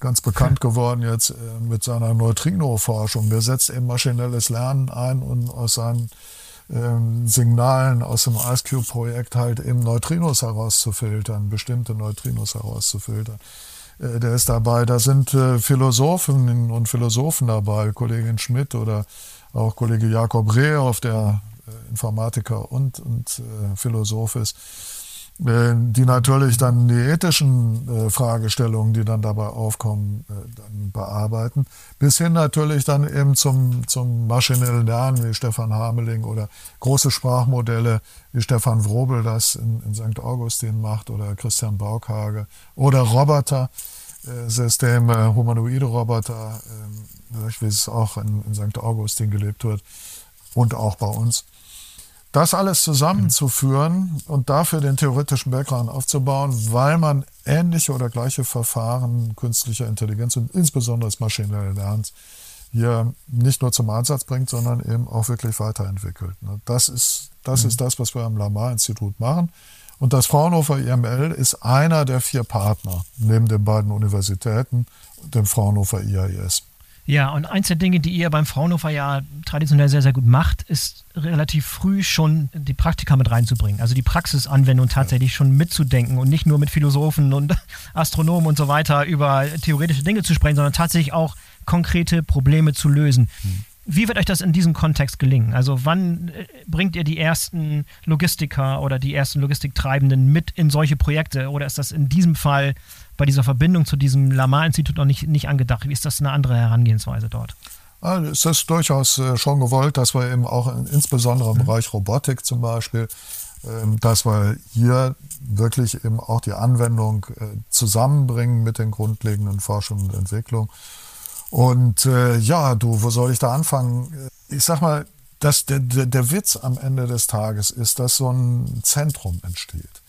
Ganz bekannt geworden jetzt äh, mit seiner Neutrino-Forschung. Der setzt eben maschinelles Lernen ein und aus seinen ähm, Signalen aus dem IceCube-Projekt halt eben Neutrinos herauszufiltern, bestimmte Neutrinos herauszufiltern. Äh, der ist dabei. Da sind äh, Philosophinnen und Philosophen dabei, Kollegin Schmidt oder auch Kollege Jakob Rehoff, der äh, Informatiker und, und äh, Philosoph ist die natürlich dann die ethischen äh, Fragestellungen, die dann dabei aufkommen, äh, dann bearbeiten, bis hin natürlich dann eben zum, zum maschinellen Lernen wie Stefan Hameling oder große Sprachmodelle wie Stefan Wrobel das in, in St. Augustin macht oder Christian Baukhage oder Roboter. Systeme, humanoide Roboter, ähm, wie es auch in, in St. Augustin gelebt wird und auch bei uns. Das alles zusammenzuführen und dafür den theoretischen Background aufzubauen, weil man ähnliche oder gleiche Verfahren künstlicher Intelligenz und insbesondere des maschinellen Lernens hier nicht nur zum Einsatz bringt, sondern eben auch wirklich weiterentwickelt. Ne? Das ist das, mhm. ist das was wir am Lamar-Institut machen. Und das Fraunhofer IML ist einer der vier Partner neben den beiden Universitäten, dem Fraunhofer IAIS.
Ja, und eins der Dinge, die ihr beim Fraunhofer ja traditionell sehr, sehr gut macht, ist relativ früh schon die Praktika mit reinzubringen. Also die Praxisanwendung tatsächlich schon mitzudenken und nicht nur mit Philosophen und Astronomen und so weiter über theoretische Dinge zu sprechen, sondern tatsächlich auch konkrete Probleme zu lösen. Mhm. Wie wird euch das in diesem Kontext gelingen? Also wann äh, bringt ihr die ersten Logistiker oder die ersten Logistiktreibenden mit in solche Projekte? Oder ist das in diesem Fall bei dieser Verbindung zu diesem Lamar-Institut noch nicht, nicht angedacht? Wie ist das eine andere Herangehensweise dort?
Also es ist durchaus äh, schon gewollt, dass wir eben auch insbesondere im mhm. Bereich Robotik zum Beispiel, ähm, dass wir hier wirklich eben auch die Anwendung äh, zusammenbringen mit den grundlegenden Forschung und Entwicklung. Und äh, ja, du, wo soll ich da anfangen? Ich sag mal, dass der, der, der Witz am Ende des Tages ist, dass so ein Zentrum entsteht.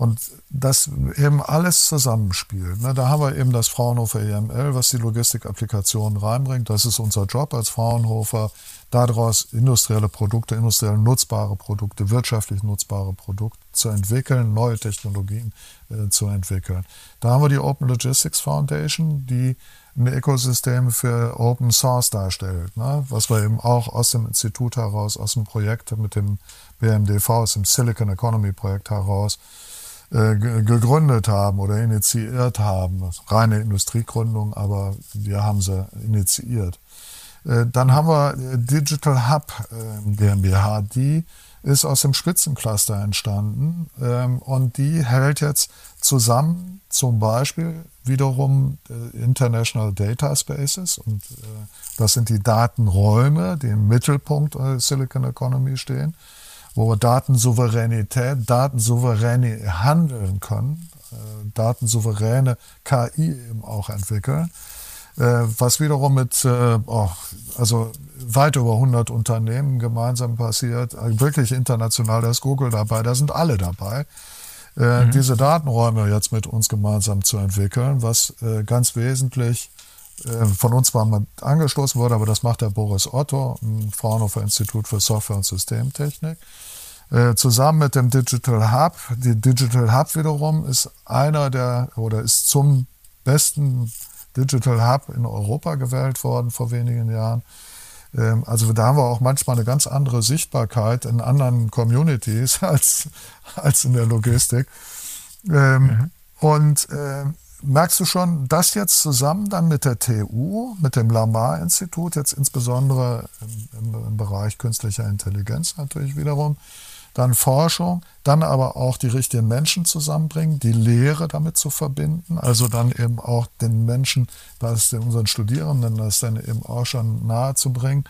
Und das eben alles zusammenspielt. Ne? Da haben wir eben das Fraunhofer EML, was die Logistikapplikationen reinbringt. Das ist unser Job als Fraunhofer, daraus industrielle Produkte, industriell nutzbare Produkte, wirtschaftlich nutzbare Produkte zu entwickeln, neue Technologien äh, zu entwickeln. Da haben wir die Open Logistics Foundation, die ein Ökosystem für Open Source darstellt, ne? was wir eben auch aus dem Institut heraus, aus dem Projekt mit dem BMDV, aus dem Silicon Economy Projekt heraus, äh, gegründet haben oder initiiert haben. Reine Industriegründung, aber wir haben sie initiiert. Äh, dann haben wir äh, Digital Hub GmbH, die ist aus dem Spitzencluster entstanden ähm, und die hält jetzt zusammen zum Beispiel wiederum International Data Spaces und das sind die Datenräume, die im Mittelpunkt der Silicon Economy stehen wo wir Datensouveränität, datensouveräne handeln können, äh, datensouveräne KI eben auch entwickeln, äh, was wiederum mit äh, oh, also weit über 100 Unternehmen gemeinsam passiert, wirklich international, da ist Google dabei, da sind alle dabei. Mhm. diese Datenräume jetzt mit uns gemeinsam zu entwickeln, was ganz wesentlich von uns zwar mal angestoßen wurde, aber das macht der Boris Otto, im Fraunhofer Institut für Software und Systemtechnik. Äh, zusammen mit dem Digital Hub. Die Digital Hub wiederum ist einer der oder ist zum besten Digital Hub in Europa gewählt worden vor wenigen Jahren. Ähm, also da haben wir auch manchmal eine ganz andere Sichtbarkeit in anderen Communities als, als in der Logistik. Ähm, mhm. Und äh, merkst du schon, das jetzt zusammen dann mit der TU, mit dem Lamar-Institut, jetzt insbesondere im, im, im Bereich künstlicher Intelligenz natürlich wiederum, dann Forschung, dann aber auch die richtigen Menschen zusammenbringen, die Lehre damit zu verbinden, also dann eben auch den Menschen, das unseren Studierenden das dann eben auch schon nahe zu bringen.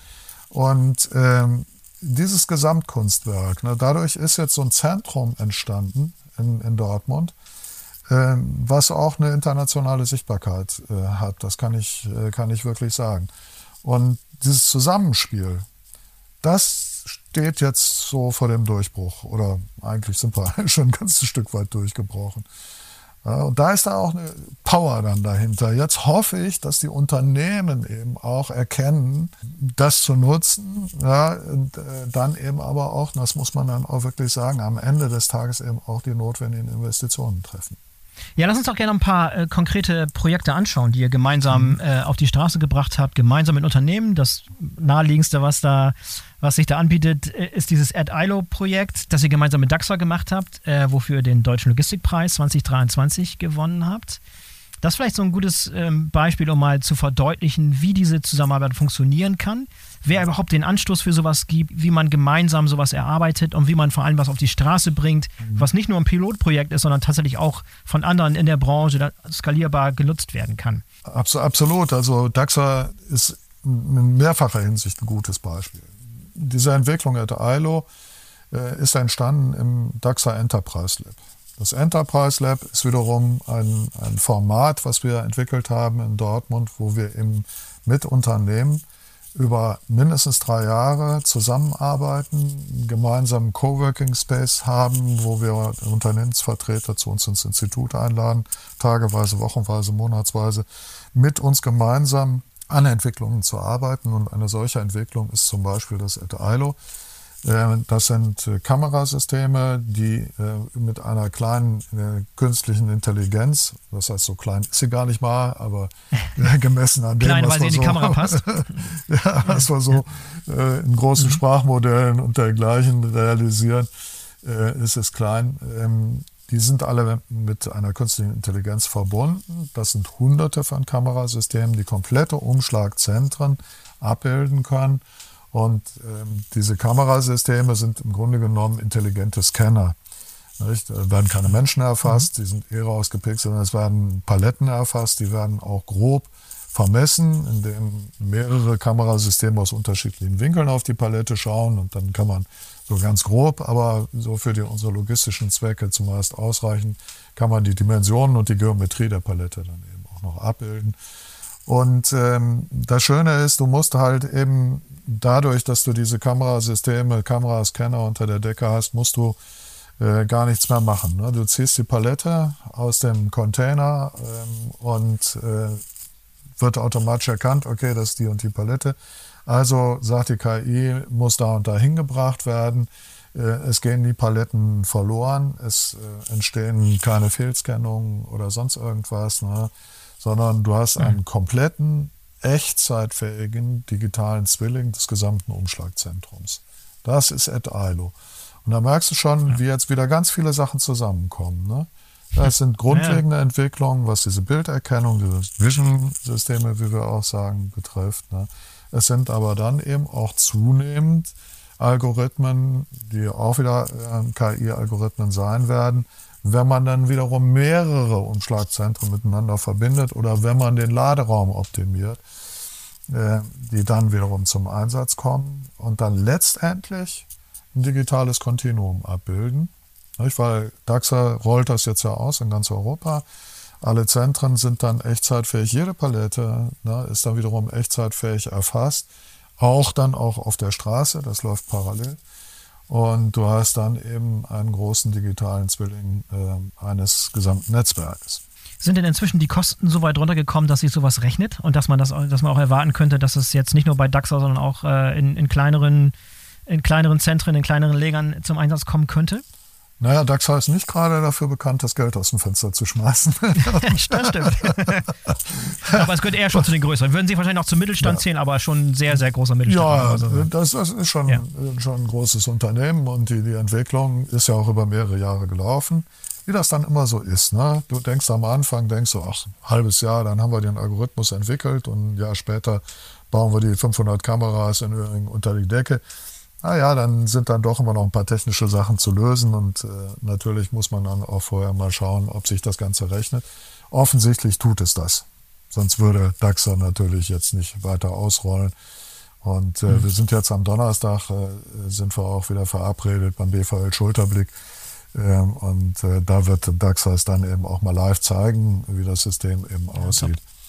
Und ähm, dieses Gesamtkunstwerk, ne, dadurch ist jetzt so ein Zentrum entstanden in, in Dortmund, äh, was auch eine internationale Sichtbarkeit äh, hat. Das kann ich, äh, kann ich wirklich sagen. Und dieses Zusammenspiel, das steht jetzt so vor dem Durchbruch. Oder eigentlich sind wir schon ein ganzes Stück weit durchgebrochen. Ja, und da ist da auch eine Power dann dahinter. Jetzt hoffe ich, dass die Unternehmen eben auch erkennen, das zu nutzen, ja, äh, dann eben aber auch, das muss man dann auch wirklich sagen, am Ende des Tages eben auch die notwendigen Investitionen treffen.
Ja, lass uns doch gerne ein paar äh, konkrete Projekte anschauen, die ihr gemeinsam mhm. äh, auf die Straße gebracht habt, gemeinsam mit Unternehmen. Das naheliegendste, was da, was sich da anbietet, äh, ist dieses Ad-ILO-Projekt, das ihr gemeinsam mit DAXA gemacht habt, äh, wofür ihr den Deutschen Logistikpreis 2023 gewonnen habt. Das ist vielleicht so ein gutes ähm, Beispiel, um mal zu verdeutlichen, wie diese Zusammenarbeit funktionieren kann, wer überhaupt den Anstoß für sowas gibt, wie man gemeinsam sowas erarbeitet und wie man vor allem was auf die Straße bringt, mhm. was nicht nur ein Pilotprojekt ist, sondern tatsächlich auch von anderen in der Branche skalierbar genutzt werden kann.
Absolut. Also DAXA ist in mehrfacher Hinsicht ein gutes Beispiel. Diese Entwicklung at ILO äh, ist entstanden im DAXA Enterprise Lab. Das Enterprise Lab ist wiederum ein, ein Format, was wir entwickelt haben in Dortmund, wo wir eben mit Unternehmen über mindestens drei Jahre zusammenarbeiten, einen gemeinsamen Coworking Space haben, wo wir Unternehmensvertreter zu uns ins Institut einladen, tageweise, wochenweise, monatsweise, mit uns gemeinsam an Entwicklungen zu arbeiten. Und eine solche Entwicklung ist zum Beispiel das ETILO. Äh, das sind äh, Kamerasysteme, die äh, mit einer kleinen künstlichen Intelligenz, das heißt so klein ist sie gar nicht mal, aber gemessen an dem,
klein,
was,
wir so,
ja, was wir so in großen mhm. Sprachmodellen und dergleichen realisieren, ist es klein. Die sind alle mit einer künstlichen Intelligenz verbunden. Das sind hunderte von Kamerasystemen, die komplette Umschlagzentren abbilden können und ähm, diese Kamerasysteme sind im Grunde genommen intelligente Scanner. Nicht? Da werden keine Menschen erfasst, mhm. die sind eher rausgepickt, sondern es werden Paletten erfasst, die werden auch grob vermessen, indem mehrere Kamerasysteme aus unterschiedlichen Winkeln auf die Palette schauen und dann kann man so ganz grob, aber so für die, unsere logistischen Zwecke zumeist ausreichen, kann man die Dimensionen und die Geometrie der Palette dann eben auch noch abbilden. Und ähm, das Schöne ist, du musst halt eben dadurch, dass du diese Kamerasysteme, Kamerascanner unter der Decke hast, musst du äh, gar nichts mehr machen. Ne? Du ziehst die Palette aus dem Container ähm, und äh, wird automatisch erkannt, okay, das ist die und die Palette. Also sagt die KI, muss da und da hingebracht werden. Äh, es gehen die Paletten verloren, es äh, entstehen keine Fehlscannungen oder sonst irgendwas, ne? sondern du hast einen kompletten echtzeitfähigen digitalen Zwilling des gesamten Umschlagzentrums. Das ist Ed ILO. Und da merkst du schon, wie jetzt wieder ganz viele Sachen zusammenkommen. Ne? Das sind grundlegende ja. Entwicklungen, was diese Bilderkennung, diese Vision-Systeme, wie wir auch sagen, betrifft. Ne? Es sind aber dann eben auch zunehmend Algorithmen, die auch wieder äh, KI-Algorithmen sein werden, wenn man dann wiederum mehrere Umschlagzentren miteinander verbindet oder wenn man den Laderaum optimiert, äh, die dann wiederum zum Einsatz kommen und dann letztendlich ein digitales Kontinuum abbilden. Weil DAXA rollt das jetzt ja aus in ganz Europa. Alle Zentren sind dann echtzeitfähig. Jede Palette ne, ist dann wiederum echtzeitfähig erfasst. Auch dann auch auf der Straße, das läuft parallel. Und du hast dann eben einen großen digitalen Zwilling äh, eines gesamten Netzwerkes.
Sind denn inzwischen die Kosten so weit runtergekommen, dass sich sowas rechnet und dass man das, dass man auch erwarten könnte, dass es jetzt nicht nur bei DAXA, sondern auch äh, in, in kleineren, in kleineren Zentren, in kleineren Legern zum Einsatz kommen könnte?
Naja, DAXA ist nicht gerade dafür bekannt, das Geld aus dem Fenster zu schmeißen.
das stimmt. aber es gehört eher schon zu den größeren. Würden Sie wahrscheinlich auch zum Mittelstand ja. zählen, aber schon ein sehr, sehr großer Mittelstand.
Ja, also. das, das, ist schon, ja. schon ein großes Unternehmen und die, die Entwicklung ist ja auch über mehrere Jahre gelaufen. Wie das dann immer so ist. Ne? Du denkst am Anfang, denkst du, ach, ein halbes Jahr, dann haben wir den Algorithmus entwickelt und ein Jahr später bauen wir die 500 Kameras in, in, unter die Decke naja, dann sind dann doch immer noch ein paar technische Sachen zu lösen und äh, natürlich muss man dann auch vorher mal schauen, ob sich das Ganze rechnet. Offensichtlich tut es das. Sonst würde DAXA natürlich jetzt nicht weiter ausrollen. Und äh, mhm. wir sind jetzt am Donnerstag, äh, sind wir auch wieder verabredet beim BVL Schulterblick. Ähm, und äh, da wird DAXA es dann eben auch mal live zeigen, wie das System eben ja, aussieht. Top.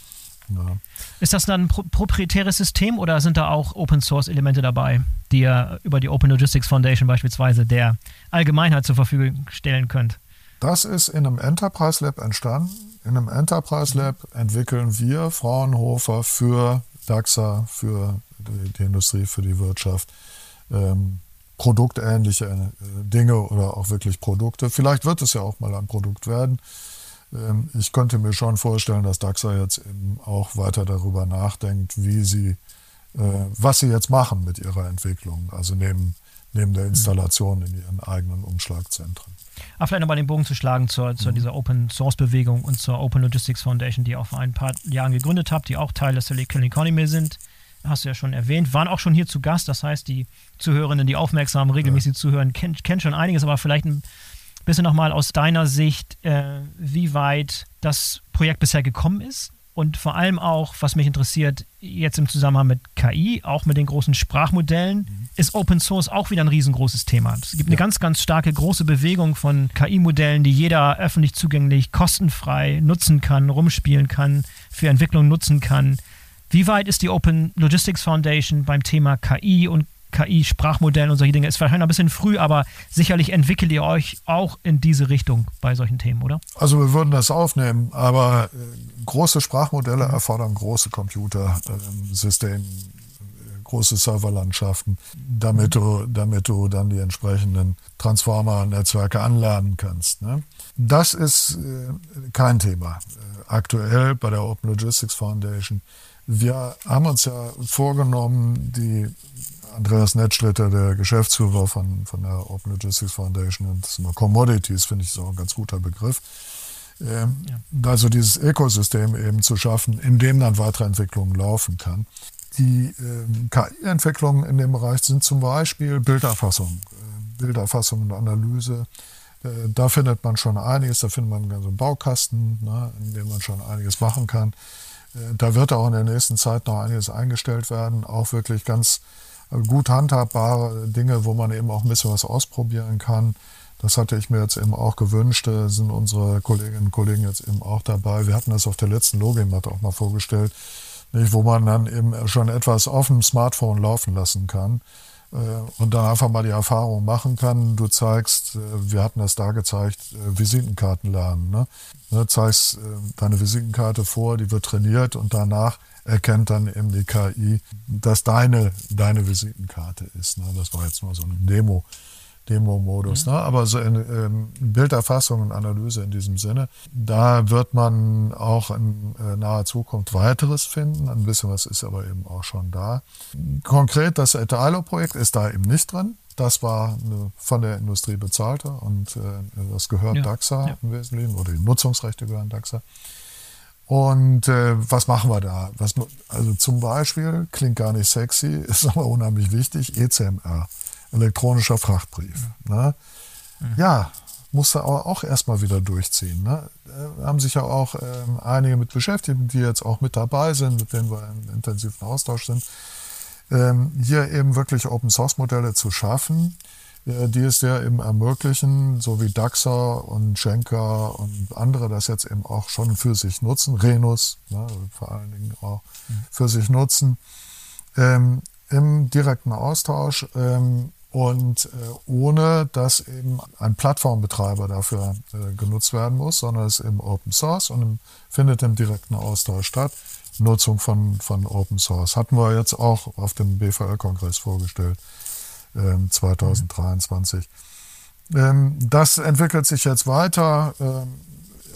Ja. Ist das dann ein proprietäres System oder sind da auch Open Source Elemente dabei, die ihr über die Open Logistics Foundation beispielsweise der Allgemeinheit zur Verfügung stellen könnt?
Das ist in einem Enterprise Lab entstanden. In einem Enterprise Lab entwickeln wir Fraunhofer für DAXA, für die, die Industrie, für die Wirtschaft ähm, produktähnliche äh, Dinge oder auch wirklich Produkte. Vielleicht wird es ja auch mal ein Produkt werden. Ähm, ich könnte mir schon vorstellen, dass DAXA jetzt eben auch weiter darüber nachdenkt, wie sie, äh, was sie jetzt machen mit ihrer Entwicklung, also neben, neben der Installation in ihren eigenen Umschlagzentren.
Aber vielleicht nochmal den Bogen zu schlagen zur, zu mhm. dieser Open Source Bewegung und zur Open Logistics Foundation, die ihr auch vor ein paar Jahren gegründet habt, die auch Teil des Silicon Economy sind. Hast du ja schon erwähnt, waren auch schon hier zu Gast. Das heißt, die Zuhörerinnen, die aufmerksam regelmäßig ja. zuhören, kennen kenn schon einiges, aber vielleicht ein bisschen nochmal aus deiner Sicht, äh, wie weit das Projekt bisher gekommen ist und vor allem auch, was mich interessiert, jetzt im Zusammenhang mit KI, auch mit den großen Sprachmodellen, mhm. ist Open Source auch wieder ein riesengroßes Thema. Es gibt ja. eine ganz, ganz starke große Bewegung von KI-Modellen, die jeder öffentlich zugänglich, kostenfrei nutzen kann, rumspielen kann, für Entwicklung nutzen kann. Wie weit ist die Open Logistics Foundation beim Thema KI und KI-Sprachmodellen und solche Dinge. Ist vielleicht noch ein bisschen früh, aber sicherlich entwickelt ihr euch auch in diese Richtung bei solchen Themen, oder?
Also wir würden das aufnehmen, aber äh, große Sprachmodelle mhm. erfordern große Computersysteme, äh, große Serverlandschaften, damit du, damit du dann die entsprechenden Transformer-Netzwerke anlernen kannst. Ne? Das ist äh, kein Thema aktuell bei der Open Logistics Foundation. Wir haben uns ja vorgenommen, die Andreas Nettschlitter, der Geschäftsführer von, von der Open Logistics Foundation, und das ist immer Commodities, finde ich, ist auch ein ganz guter Begriff. Ähm, ja. Also dieses Ökosystem eben zu schaffen, in dem dann weitere Entwicklungen laufen kann. Die ähm, KI-Entwicklungen in dem Bereich sind zum Beispiel Bilderfassung, äh, Bilderfassung und Analyse. Äh, da findet man schon einiges, da findet man einen Baukasten, ne, in dem man schon einiges machen kann. Äh, da wird auch in der nächsten Zeit noch einiges eingestellt werden, auch wirklich ganz gut handhabbare Dinge, wo man eben auch ein bisschen was ausprobieren kann. Das hatte ich mir jetzt eben auch gewünscht. Da sind unsere Kolleginnen und Kollegen jetzt eben auch dabei. Wir hatten das auf der letzten Logimat auch mal vorgestellt, nicht, wo man dann eben schon etwas auf dem Smartphone laufen lassen kann äh, und dann einfach mal die Erfahrung machen kann. Du zeigst, äh, wir hatten das da gezeigt, äh, Visitenkarten lernen. Ne? Du ne, zeigst deine Visitenkarte vor, die wird trainiert und danach erkennt dann eben die KI, dass deine, deine Visitenkarte ist. Ne? Das war jetzt mal so ein Demo. Demo-Modus. Mhm. Ne? Aber so in, ähm, Bilderfassung und Analyse in diesem Sinne, da wird man auch in äh, naher Zukunft weiteres finden. Ein bisschen was ist aber eben auch schon da. Konkret das Etalo-Projekt ist da eben nicht drin. Das war eine von der Industrie bezahlte und äh, das gehört ja, DAXA ja. im Wesentlichen oder die Nutzungsrechte gehören DAXA. Und äh, was machen wir da? Was, also zum Beispiel, klingt gar nicht sexy, ist aber unheimlich wichtig, ECMR, elektronischer Frachtbrief. Ne? Mhm. Ja, muss da auch, auch erstmal wieder durchziehen. Ne? Da haben sich ja auch ähm, einige mit beschäftigt, die jetzt auch mit dabei sind, mit denen wir im intensiven Austausch sind, ähm, hier eben wirklich Open-Source-Modelle zu schaffen, äh, die es ja eben ermöglichen, so wie DAXA und Schenker und andere das jetzt eben auch schon für sich nutzen, Renus ne, vor allen Dingen auch mhm. für sich nutzen, ähm, im direkten Austausch ähm, und äh, ohne dass eben ein Plattformbetreiber dafür äh, genutzt werden muss, sondern es ist eben Open Source und im, findet im direkten Austausch statt. Nutzung von, von Open Source. Hatten wir jetzt auch auf dem BVL-Kongress vorgestellt. 2023. Ähm, das entwickelt sich jetzt weiter. Ähm,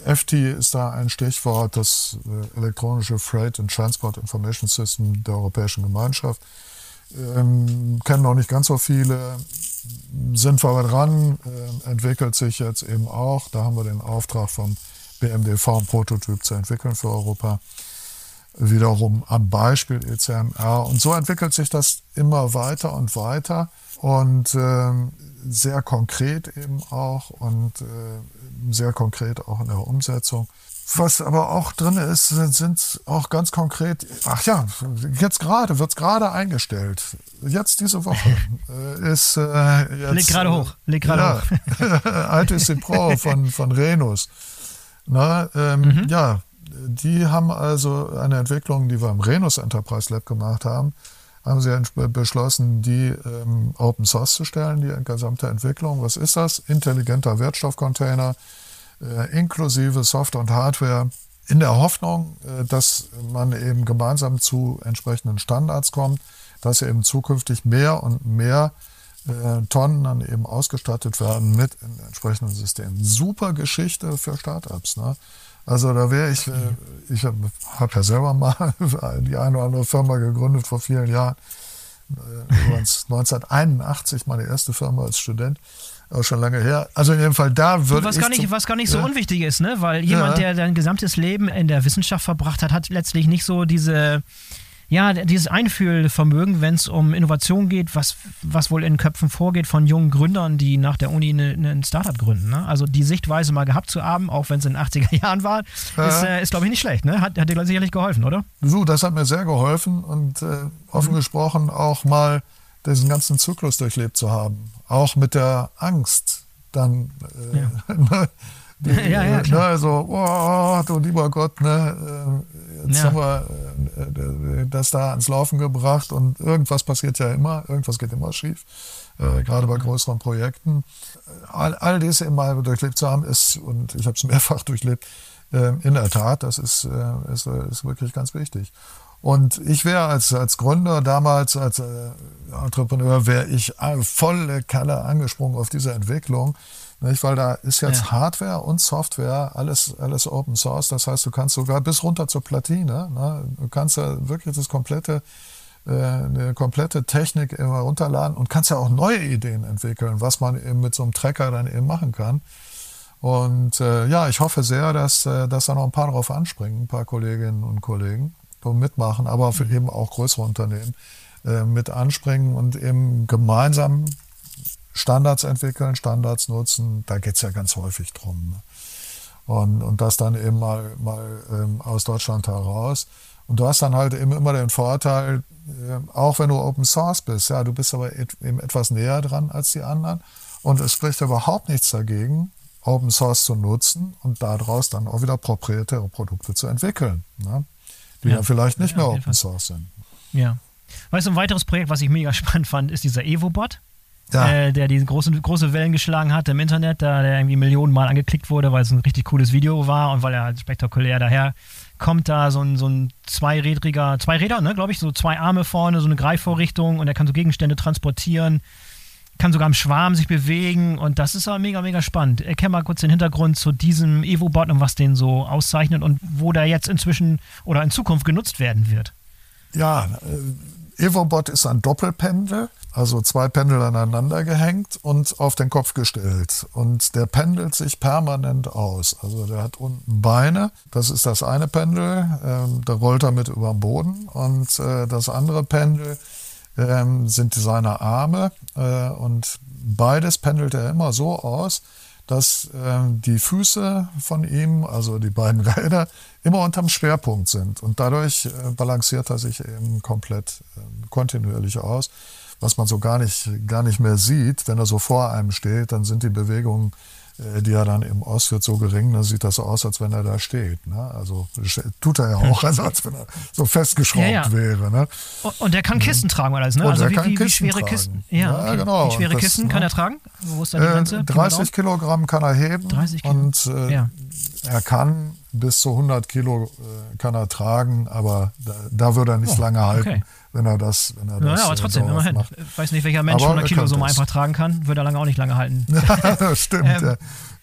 FT ist da ein Stichwort, das äh, elektronische Freight and Transport Information System der Europäischen Gemeinschaft. Ähm, kennen noch nicht ganz so viele, sind wir aber dran, äh, entwickelt sich jetzt eben auch. Da haben wir den Auftrag vom BMDV, einen Prototyp zu entwickeln für Europa wiederum am Beispiel ECMR. Und so entwickelt sich das immer weiter und weiter und äh, sehr konkret eben auch und äh, sehr konkret auch in der Umsetzung. Was aber auch drin ist, sind auch ganz konkret, ach ja, jetzt gerade, wird es gerade eingestellt. Jetzt diese Woche äh, ist äh, jetzt,
Leg gerade hoch, leg gerade
ja, hoch. ITC Pro von, von Renus. Na, ähm, mhm. Ja, die haben also eine Entwicklung, die wir im Renus Enterprise Lab gemacht haben, haben sie beschlossen, die ähm, Open Source zu stellen, die gesamte Entwicklung. Was ist das? Intelligenter Wertstoffcontainer äh, inklusive Software und Hardware in der Hoffnung, äh, dass man eben gemeinsam zu entsprechenden Standards kommt, dass eben zukünftig mehr und mehr äh, Tonnen dann eben ausgestattet werden mit entsprechenden Systemen. Super Geschichte für Startups. Ne? Also da wäre ich, äh, ich habe hab ja selber mal die eine oder andere Firma gegründet vor vielen Jahren. Äh, 1981 meine erste Firma als Student auch schon lange her. Also in jedem Fall da würde
was gar nicht, was gar nicht so ja. unwichtig ist, ne? Weil jemand, ja. der sein gesamtes Leben in der Wissenschaft verbracht hat, hat letztlich nicht so diese ja, dieses Einfühlvermögen, wenn es um Innovation geht, was, was wohl in den Köpfen vorgeht von jungen Gründern, die nach der Uni ein ne, Startup gründen. Ne? Also die Sichtweise mal gehabt zu haben, auch wenn es in den 80er Jahren war, ja. ist, äh, ist glaube ich, nicht schlecht. Ne? Hat, hat dir sicherlich geholfen, oder?
So, das hat mir sehr geholfen und äh, offen mhm. gesprochen auch mal diesen ganzen Zyklus durchlebt zu haben. Auch mit der Angst dann. Äh, ja. Ne, die, ja, ja, klar. Ne, so, oh, du lieber Gott, ne, äh, jetzt ja. haben wir äh, das da ans Laufen gebracht und irgendwas passiert ja immer, irgendwas geht immer schief, äh, gerade bei größeren Projekten. All, all dies immer durchlebt zu haben, ist, und ich habe es mehrfach durchlebt, äh, in der Tat, das ist, äh, ist, ist wirklich ganz wichtig. Und ich wäre als, als Gründer damals, als äh, Entrepreneur, wäre ich volle Kalle angesprungen auf diese Entwicklung. Nicht? Weil da ist jetzt ja. Hardware und Software, alles, alles Open Source. Das heißt, du kannst sogar bis runter zur Platine, ne? du kannst ja wirklich das komplette, äh, eine komplette Technik immer runterladen und kannst ja auch neue Ideen entwickeln, was man eben mit so einem Tracker dann eben machen kann. Und äh, ja, ich hoffe sehr, dass, äh, dass da noch ein paar drauf anspringen, ein paar Kolleginnen und Kollegen mitmachen, aber eben auch größere Unternehmen äh, mit anspringen und eben gemeinsam Standards entwickeln, Standards nutzen, da geht es ja ganz häufig drum. Ne? Und, und das dann eben mal, mal ähm, aus Deutschland heraus. Und du hast dann halt eben immer den Vorteil, äh, auch wenn du Open Source bist, ja, du bist aber et, eben etwas näher dran als die anderen. Und es spricht überhaupt nichts dagegen, Open Source zu nutzen und daraus dann auch wieder proprietäre Produkte zu entwickeln, ne? die ja, ja vielleicht nicht ja, mehr Open Source sind.
Ja. Weißt du, ein weiteres Projekt, was ich mega spannend fand, ist dieser Evo-Bot. Äh, der die große, große Wellen geschlagen hat im Internet, da der irgendwie Millionen Mal angeklickt wurde, weil es ein richtig cooles Video war und weil er halt spektakulär daher kommt da so ein, so ein zweirädriger, zwei Räder, ne, glaube ich, so zwei Arme vorne, so eine Greifvorrichtung und er kann so Gegenstände transportieren, kann sogar im Schwarm sich bewegen und das ist aber mega, mega spannend. Erkenn mal kurz den Hintergrund zu diesem Evo-Bot und was den so auszeichnet und wo der jetzt inzwischen oder in Zukunft genutzt werden wird.
Ja, äh, EvoBot ist ein Doppelpendel also zwei Pendel aneinander gehängt und auf den Kopf gestellt. Und der pendelt sich permanent aus. Also der hat unten Beine, das ist das eine Pendel, äh, da rollt er mit über den Boden. Und äh, das andere Pendel äh, sind seine Arme. Äh, und beides pendelt er immer so aus, dass äh, die Füße von ihm, also die beiden Räder, immer unterm Schwerpunkt sind. Und dadurch äh, balanciert er sich eben komplett kontinuierlich aus was man so gar nicht, gar nicht mehr sieht. Wenn er so vor einem steht, dann sind die Bewegungen, äh, die er dann eben ausführt, so gering, dann sieht das so aus, als wenn er da steht. Ne? Also tut er ja auch, also als wenn er so festgeschraubt ja, ja. wäre. Ne?
Und der kann Kisten tragen, alles, ne?
Und
also
wie, wie, wie, schwere
tragen. Kisten? Ja, okay. genau. Wie schwere das, Kisten kann ne? er tragen?
Wo ist da die äh, Grenze? Äh, 30 Kilogramm kann er heben. 30 Kilo. Und äh, ja. er kann bis zu 100 Kilo äh, kann er tragen, aber da, da würde er nicht oh, lange halten. Okay wenn er das, wenn er das.
Ja, aber trotzdem, immerhin. Macht. Ich weiß nicht, welcher Mensch aber 100 Kilo so einfach tragen kann, würde er lange auch nicht lange halten.
das stimmt. Ähm, ja.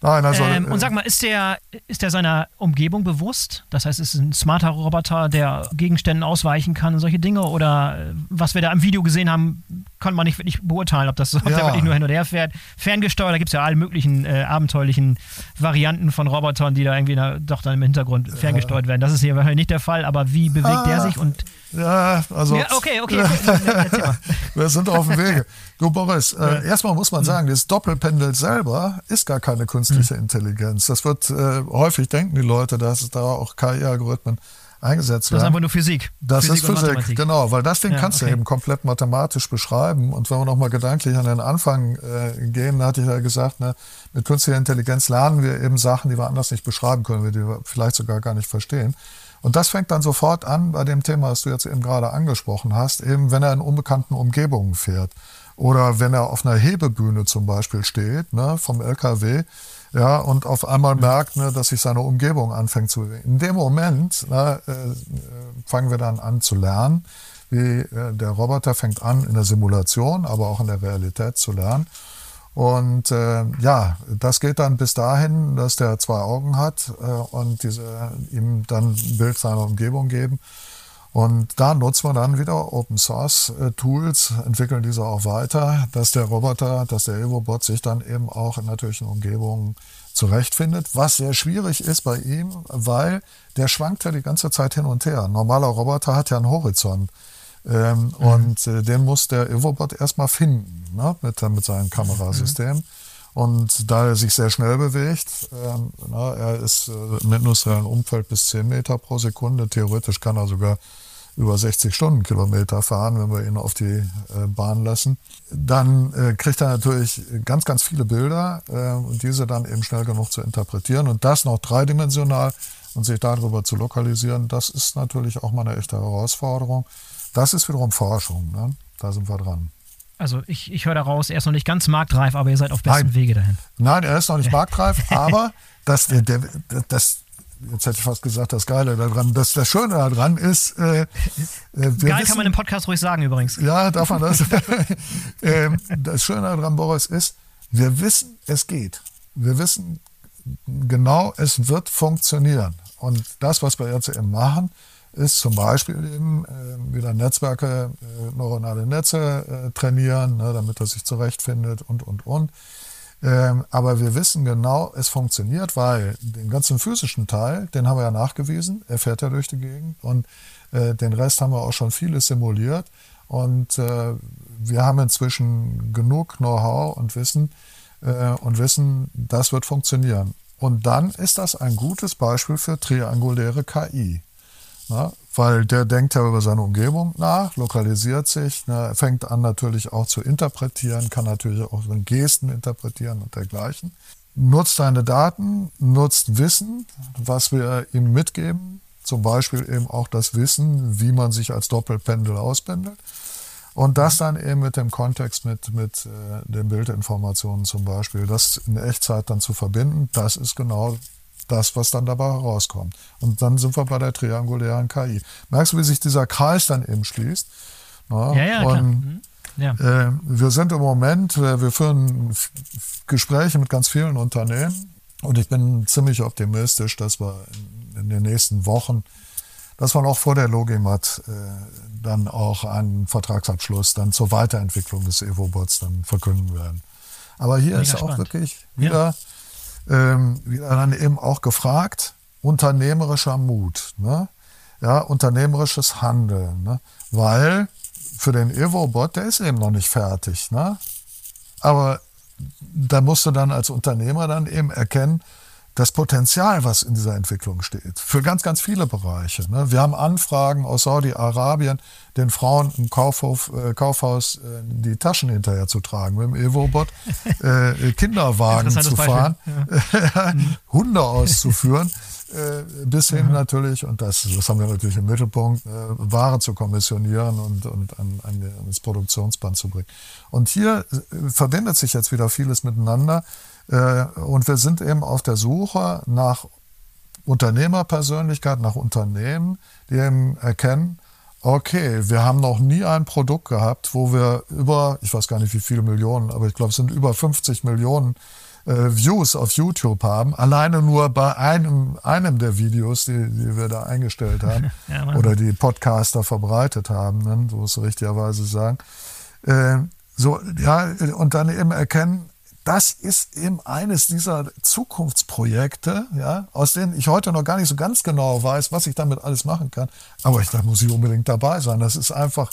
Nein, also, ähm, und äh, sag mal, ist der, ist der seiner Umgebung bewusst? Das heißt, ist es ein smarter Roboter, der Gegenständen ausweichen kann und solche Dinge? Oder äh, was wir da im Video gesehen haben, konnte man nicht wirklich beurteilen, ob, das, ob ja. der wirklich nur hin und her fährt. Ferngesteuert, da gibt es ja alle möglichen äh, abenteuerlichen Varianten von Robotern, die da irgendwie na, doch dann im Hintergrund ferngesteuert werden. Das ist hier wahrscheinlich nicht der Fall, aber wie bewegt ah, der sich und.
Ja, also. Ja,
okay, okay.
wir sind auf dem Wege. Du, Boris, äh, erstmal muss man hm. sagen, das Doppelpendel selber ist gar keine künstliche hm. Intelligenz. Das wird äh, häufig denken die Leute, dass da auch KI-Algorithmen eingesetzt werden.
Das ist einfach nur Physik.
Das Physik ist Physik, genau, weil das Ding ja, kannst okay. du eben komplett mathematisch beschreiben. Und wenn wir nochmal gedanklich an den Anfang äh, gehen, da hatte ich ja gesagt, ne, mit künstlicher Intelligenz lernen wir eben Sachen, die wir anders nicht beschreiben können, die wir vielleicht sogar gar nicht verstehen. Und das fängt dann sofort an bei dem Thema, das du jetzt eben gerade angesprochen hast, eben wenn er in unbekannten Umgebungen fährt. Oder wenn er auf einer Hebebühne zum Beispiel steht, ne, vom LKW, ja, und auf einmal merkt, ne, dass sich seine Umgebung anfängt zu bewegen. In dem Moment ne, äh, fangen wir dann an zu lernen. wie äh, der Roboter fängt an, in der Simulation, aber auch in der Realität zu lernen. Und äh, ja, das geht dann bis dahin, dass der zwei Augen hat äh, und diese, ihm dann ein Bild seiner Umgebung geben. Und da nutzen wir dann wieder Open Source äh, Tools, entwickeln diese auch weiter, dass der Roboter, dass der EvoBot sich dann eben auch in natürlichen Umgebungen zurechtfindet, was sehr schwierig ist bei ihm, weil der schwankt ja die ganze Zeit hin und her. Ein normaler Roboter hat ja einen Horizont. Ähm, mhm. Und äh, den muss der EvoBot erstmal finden ne, mit, mit seinem Kamerasystem. Mhm. Und da er sich sehr schnell bewegt, ähm, na, er ist äh, im industriellen Umfeld bis 10 Meter pro Sekunde, theoretisch kann er sogar über 60 Stundenkilometer fahren, wenn wir ihn auf die äh, Bahn lassen. Dann äh, kriegt er natürlich ganz, ganz viele Bilder äh, und diese dann eben schnell genug zu interpretieren und das noch dreidimensional und sich darüber zu lokalisieren, das ist natürlich auch mal eine echte Herausforderung. Das ist wiederum Forschung, ne? da sind wir dran.
Also ich, ich höre daraus, er ist noch nicht ganz marktreif, aber ihr seid auf besten Wege dahin.
Nein, er ist noch nicht marktreif, aber das, der, der, das, jetzt hätte ich fast gesagt, das Geile daran, das, das Schöne daran ist. Äh, äh
Geil wissen, kann man im Podcast ruhig sagen übrigens.
Ja, darf man das. äh, das Schöne daran, Boris, ist, wir wissen, es geht. Wir wissen genau, es wird funktionieren. Und das, was wir eben machen, ist zum Beispiel eben äh, wieder Netzwerke, äh, neuronale Netze äh, trainieren, ne, damit er sich zurechtfindet und, und, und. Ähm, aber wir wissen genau, es funktioniert, weil den ganzen physischen Teil, den haben wir ja nachgewiesen, er fährt ja durch die Gegend und äh, den Rest haben wir auch schon vieles simuliert und äh, wir haben inzwischen genug Know-how und Wissen äh, und wissen, das wird funktionieren. Und dann ist das ein gutes Beispiel für trianguläre KI. Na, weil der denkt ja über seine Umgebung nach, lokalisiert sich, ne, fängt an natürlich auch zu interpretieren, kann natürlich auch Gesten interpretieren und dergleichen. Nutzt seine Daten, nutzt Wissen, was wir ihm mitgeben, zum Beispiel eben auch das Wissen, wie man sich als Doppelpendel auspendelt. Und das dann eben mit dem Kontext, mit, mit äh, den Bildinformationen zum Beispiel, das in Echtzeit dann zu verbinden, das ist genau das, was dann dabei herauskommt. Und dann sind wir bei der triangulären KI. Merkst du, wie sich dieser Kreis dann eben schließt?
Ja, ja, ja
und, klar. Mhm. Ja. Äh, wir sind im Moment, äh, wir führen Gespräche mit ganz vielen Unternehmen und ich bin ziemlich optimistisch, dass wir in, in den nächsten Wochen, dass wir auch vor der Logimat äh, dann auch einen Vertragsabschluss dann zur Weiterentwicklung des Evobots dann verkünden werden. Aber hier Mega ist auch wirklich wieder ja ähm, dann eben auch gefragt, unternehmerischer Mut, ne? ja, unternehmerisches Handeln, ne? weil für den Evo-Bot, der ist eben noch nicht fertig, ne? aber da musst du dann als Unternehmer dann eben erkennen, das Potenzial, was in dieser Entwicklung steht, für ganz, ganz viele Bereiche. Ne? Wir haben Anfragen aus Saudi-Arabien, den Frauen im Kaufhof, äh, Kaufhaus äh, die Taschen hinterher zu tragen, mit dem Evo-Bot äh, Kinderwagen zu fahren, ja. Hunde auszuführen, äh, bis hin mhm. natürlich, und das, das haben wir natürlich im Mittelpunkt, äh, Ware zu kommissionieren und, und an, an, das Produktionsband zu bringen. Und hier äh, verbindet sich jetzt wieder vieles miteinander. Äh, und wir sind eben auf der Suche nach Unternehmerpersönlichkeit, nach Unternehmen, die eben erkennen, okay, wir haben noch nie ein Produkt gehabt, wo wir über, ich weiß gar nicht wie viele Millionen, aber ich glaube, es sind über 50 Millionen äh, Views auf YouTube haben, alleine nur bei einem, einem der Videos, die, die wir da eingestellt haben ja, oder die Podcaster verbreitet haben, ne, so muss richtigerweise sagen. Äh, so, ja, und dann eben erkennen, das ist eben eines dieser Zukunftsprojekte, ja, aus denen ich heute noch gar nicht so ganz genau weiß, was ich damit alles machen kann. Aber ich, da muss ich unbedingt dabei sein. Das ist einfach,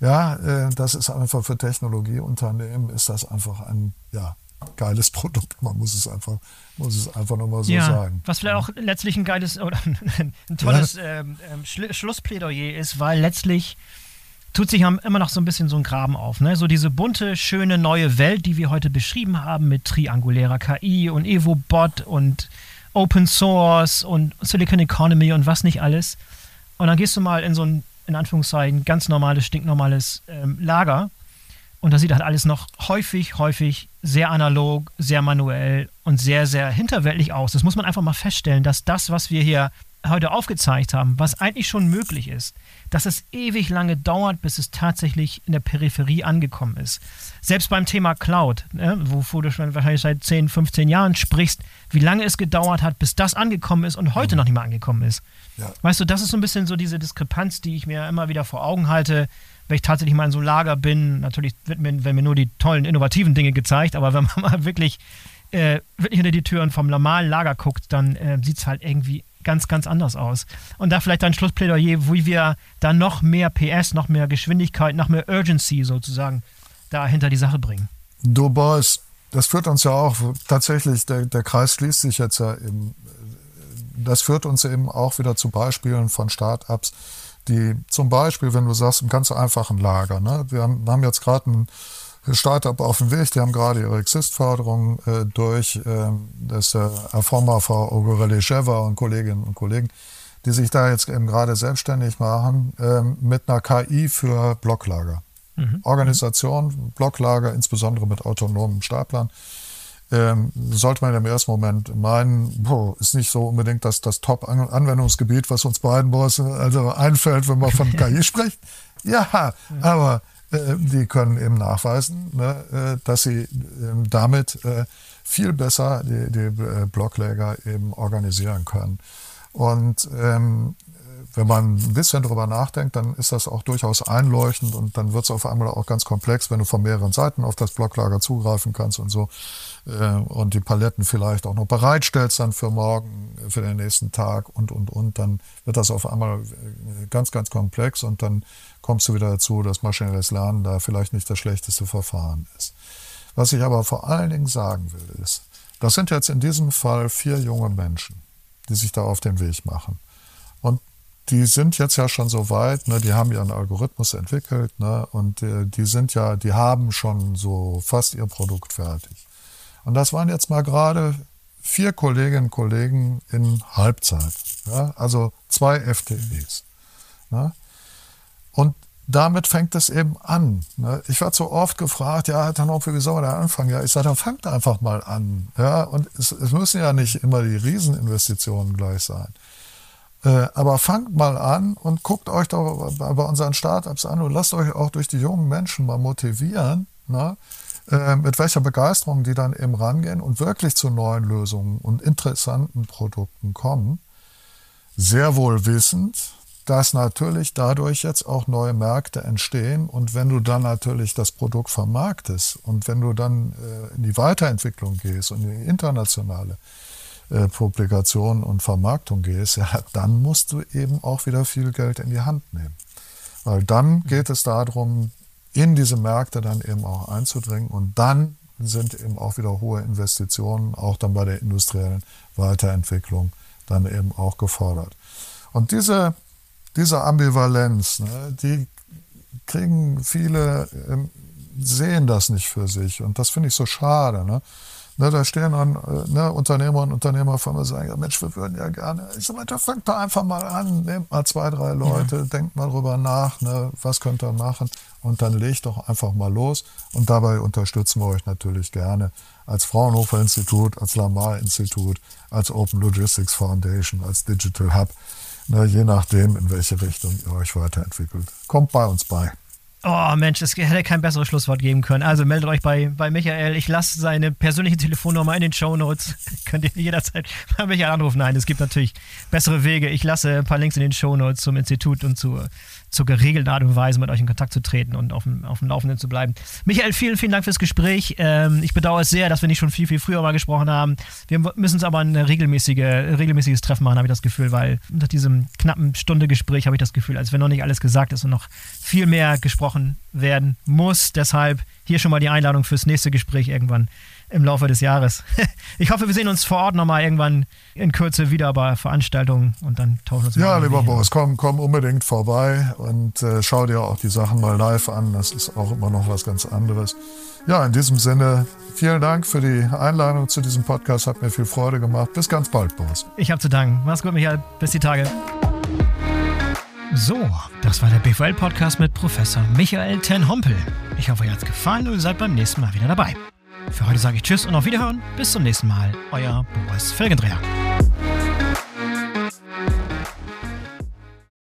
ja, äh, das ist einfach für Technologieunternehmen ist das einfach ein, ja, geiles Produkt. Man muss es einfach, muss es einfach nochmal so ja, sagen.
Was vielleicht auch letztlich ein geiles oder ein tolles ja. ähm, ähm Schlussplädoyer ist, weil letztlich tut sich immer noch so ein bisschen so ein Graben auf. Ne? So diese bunte, schöne neue Welt, die wir heute beschrieben haben mit triangulärer KI und EvoBot und Open Source und Silicon Economy und was nicht alles. Und dann gehst du mal in so ein, in Anführungszeichen, ganz normales, stinknormales ähm, Lager und da sieht halt alles noch häufig, häufig sehr analog, sehr manuell und sehr, sehr hinterweltlich aus. Das muss man einfach mal feststellen, dass das, was wir hier heute aufgezeigt haben, was eigentlich schon möglich ist, dass es ewig lange dauert, bis es tatsächlich in der Peripherie angekommen ist. Selbst beim Thema Cloud, ne, wovor du schon wahrscheinlich seit 10, 15 Jahren sprichst, wie lange es gedauert hat, bis das angekommen ist und heute mhm. noch nicht mal angekommen ist. Ja. Weißt du, das ist so ein bisschen so diese Diskrepanz, die ich mir immer wieder vor Augen halte, wenn ich tatsächlich mal in so einem Lager bin. Natürlich wird mir, werden mir nur die tollen, innovativen Dinge gezeigt, aber wenn man mal wirklich, äh, wirklich hinter die Türen vom normalen Lager guckt, dann äh, sieht es halt irgendwie ganz, ganz anders aus. Und da vielleicht ein Schlussplädoyer, wie wir da noch mehr PS, noch mehr Geschwindigkeit, noch mehr Urgency sozusagen da hinter die Sache bringen.
Du Boys, das führt uns ja auch tatsächlich, der, der Kreis schließt sich jetzt ja eben, das führt uns eben auch wieder zu Beispielen von Start-ups, die zum Beispiel, wenn du sagst, im ganz einfachen Lager, ne? wir, haben, wir haben jetzt gerade ein Startup auf dem Weg, die haben gerade ihre Exist-Förderung äh, durch, ähm, das ist der Erformer Frau Ogorelisheva und Kolleginnen und Kollegen, die sich da jetzt eben gerade selbstständig machen ähm, mit einer KI für Blocklager. Mhm. Organisation, Blocklager, insbesondere mit autonomen Staplern. Ähm, sollte man im ersten Moment meinen, boah, ist nicht so unbedingt das, das Top-Anwendungsgebiet, was uns beiden also einfällt, wenn man von KI spricht. Ja, aber äh, die können eben nachweisen, ne, äh, dass sie ähm, damit äh, viel besser die, die Blockläger eben organisieren können. Und ähm, wenn man ein bisschen drüber nachdenkt, dann ist das auch durchaus einleuchtend und dann wird es auf einmal auch ganz komplex, wenn du von mehreren Seiten auf das Blocklager zugreifen kannst und so äh, und die Paletten vielleicht auch noch bereitstellst dann für morgen, für den nächsten Tag und, und, und, dann wird das auf einmal ganz, ganz komplex und dann kommst du wieder dazu, dass maschinelles Lernen da vielleicht nicht das schlechteste Verfahren ist. Was ich aber vor allen Dingen sagen will, ist, das sind jetzt in diesem Fall vier junge Menschen, die sich da auf den Weg machen. Die sind jetzt ja schon so weit, ne, die haben ihren Algorithmus entwickelt ne, und äh, die sind ja, die haben schon so fast ihr Produkt fertig. Und das waren jetzt mal gerade vier Kolleginnen und Kollegen in Halbzeit, ja, also zwei FTEs. Ne? Und damit fängt es eben an. Ne? Ich werde so oft gefragt, ja, dann auch, wie soll man da anfangen? Ja, ich sage, dann fangt einfach mal an. Ja, und es, es müssen ja nicht immer die Rieseninvestitionen gleich sein. Äh, aber fangt mal an und guckt euch doch bei unseren Startups an und lasst euch auch durch die jungen Menschen mal motivieren, ne? äh, mit welcher Begeisterung die dann eben rangehen und wirklich zu neuen Lösungen und interessanten Produkten kommen. Sehr wohl wissend, dass natürlich dadurch jetzt auch neue Märkte entstehen. Und wenn du dann natürlich das Produkt vermarktest und wenn du dann äh, in die Weiterentwicklung gehst und in die internationale äh, Publikation und Vermarktung gehst, ja, dann musst du eben auch wieder viel Geld in die Hand nehmen. Weil dann geht es darum, in diese Märkte dann eben auch einzudringen und dann sind eben auch wieder hohe Investitionen, auch dann bei der industriellen Weiterentwicklung dann eben auch gefordert. Und diese diese Ambivalenz, ne, die kriegen viele, ähm, sehen das nicht für sich. Und das finde ich so schade. Ne? Ne, da stehen dann äh, ne, Unternehmer und Unternehmer vor mir sagen, Mensch, wir würden ja gerne. Ich sage, da fangt da einfach mal an, nehmt mal zwei, drei Leute, ja. denkt mal drüber nach, ne, was könnt ihr machen und dann legt doch einfach mal los. Und dabei unterstützen wir euch natürlich gerne als Fraunhofer Institut, als Lamar Institut, als Open Logistics Foundation, als Digital Hub ne, je nachdem, in welche Richtung ihr euch weiterentwickelt. Kommt bei uns bei.
Oh Mensch, es hätte kein besseres Schlusswort geben können. Also meldet euch bei, bei Michael. Ich lasse seine persönliche Telefonnummer in den Show Notes. Könnt ihr jederzeit bei Michael anrufen. Nein, es gibt natürlich bessere Wege. Ich lasse ein paar Links in den Show Notes zum Institut und zu zur geregelten Art und Weise mit euch in Kontakt zu treten und auf dem, auf dem Laufenden zu bleiben. Michael, vielen, vielen Dank fürs Gespräch. Ähm, ich bedauere es sehr, dass wir nicht schon viel, viel früher mal gesprochen haben. Wir müssen uns aber ein regelmäßige, regelmäßiges Treffen machen, habe ich das Gefühl, weil nach diesem knappen Stunde Gespräch habe ich das Gefühl, als wenn noch nicht alles gesagt ist und noch viel mehr gesprochen werden muss. Deshalb hier schon mal die Einladung fürs nächste Gespräch irgendwann im Laufe des Jahres. Ich hoffe, wir sehen uns vor Ort nochmal irgendwann in Kürze wieder bei Veranstaltungen und dann tauchen wir uns
Ja, lieber Boris, komm, komm unbedingt vorbei und äh, schau dir auch die Sachen mal live an. Das ist auch immer noch was ganz anderes. Ja, in diesem Sinne, vielen Dank für die Einladung zu diesem Podcast. Hat mir viel Freude gemacht. Bis ganz bald, Boris.
Ich habe zu danken. Mach's gut, Michael. Bis die Tage. So, das war der BVL-Podcast mit Professor Michael Ten Hompel. Ich hoffe, euch hat's gefallen und ihr seid beim nächsten Mal wieder dabei. Für heute sage ich Tschüss und auf Wiederhören. Bis zum nächsten Mal. Euer Boris Felgendreher.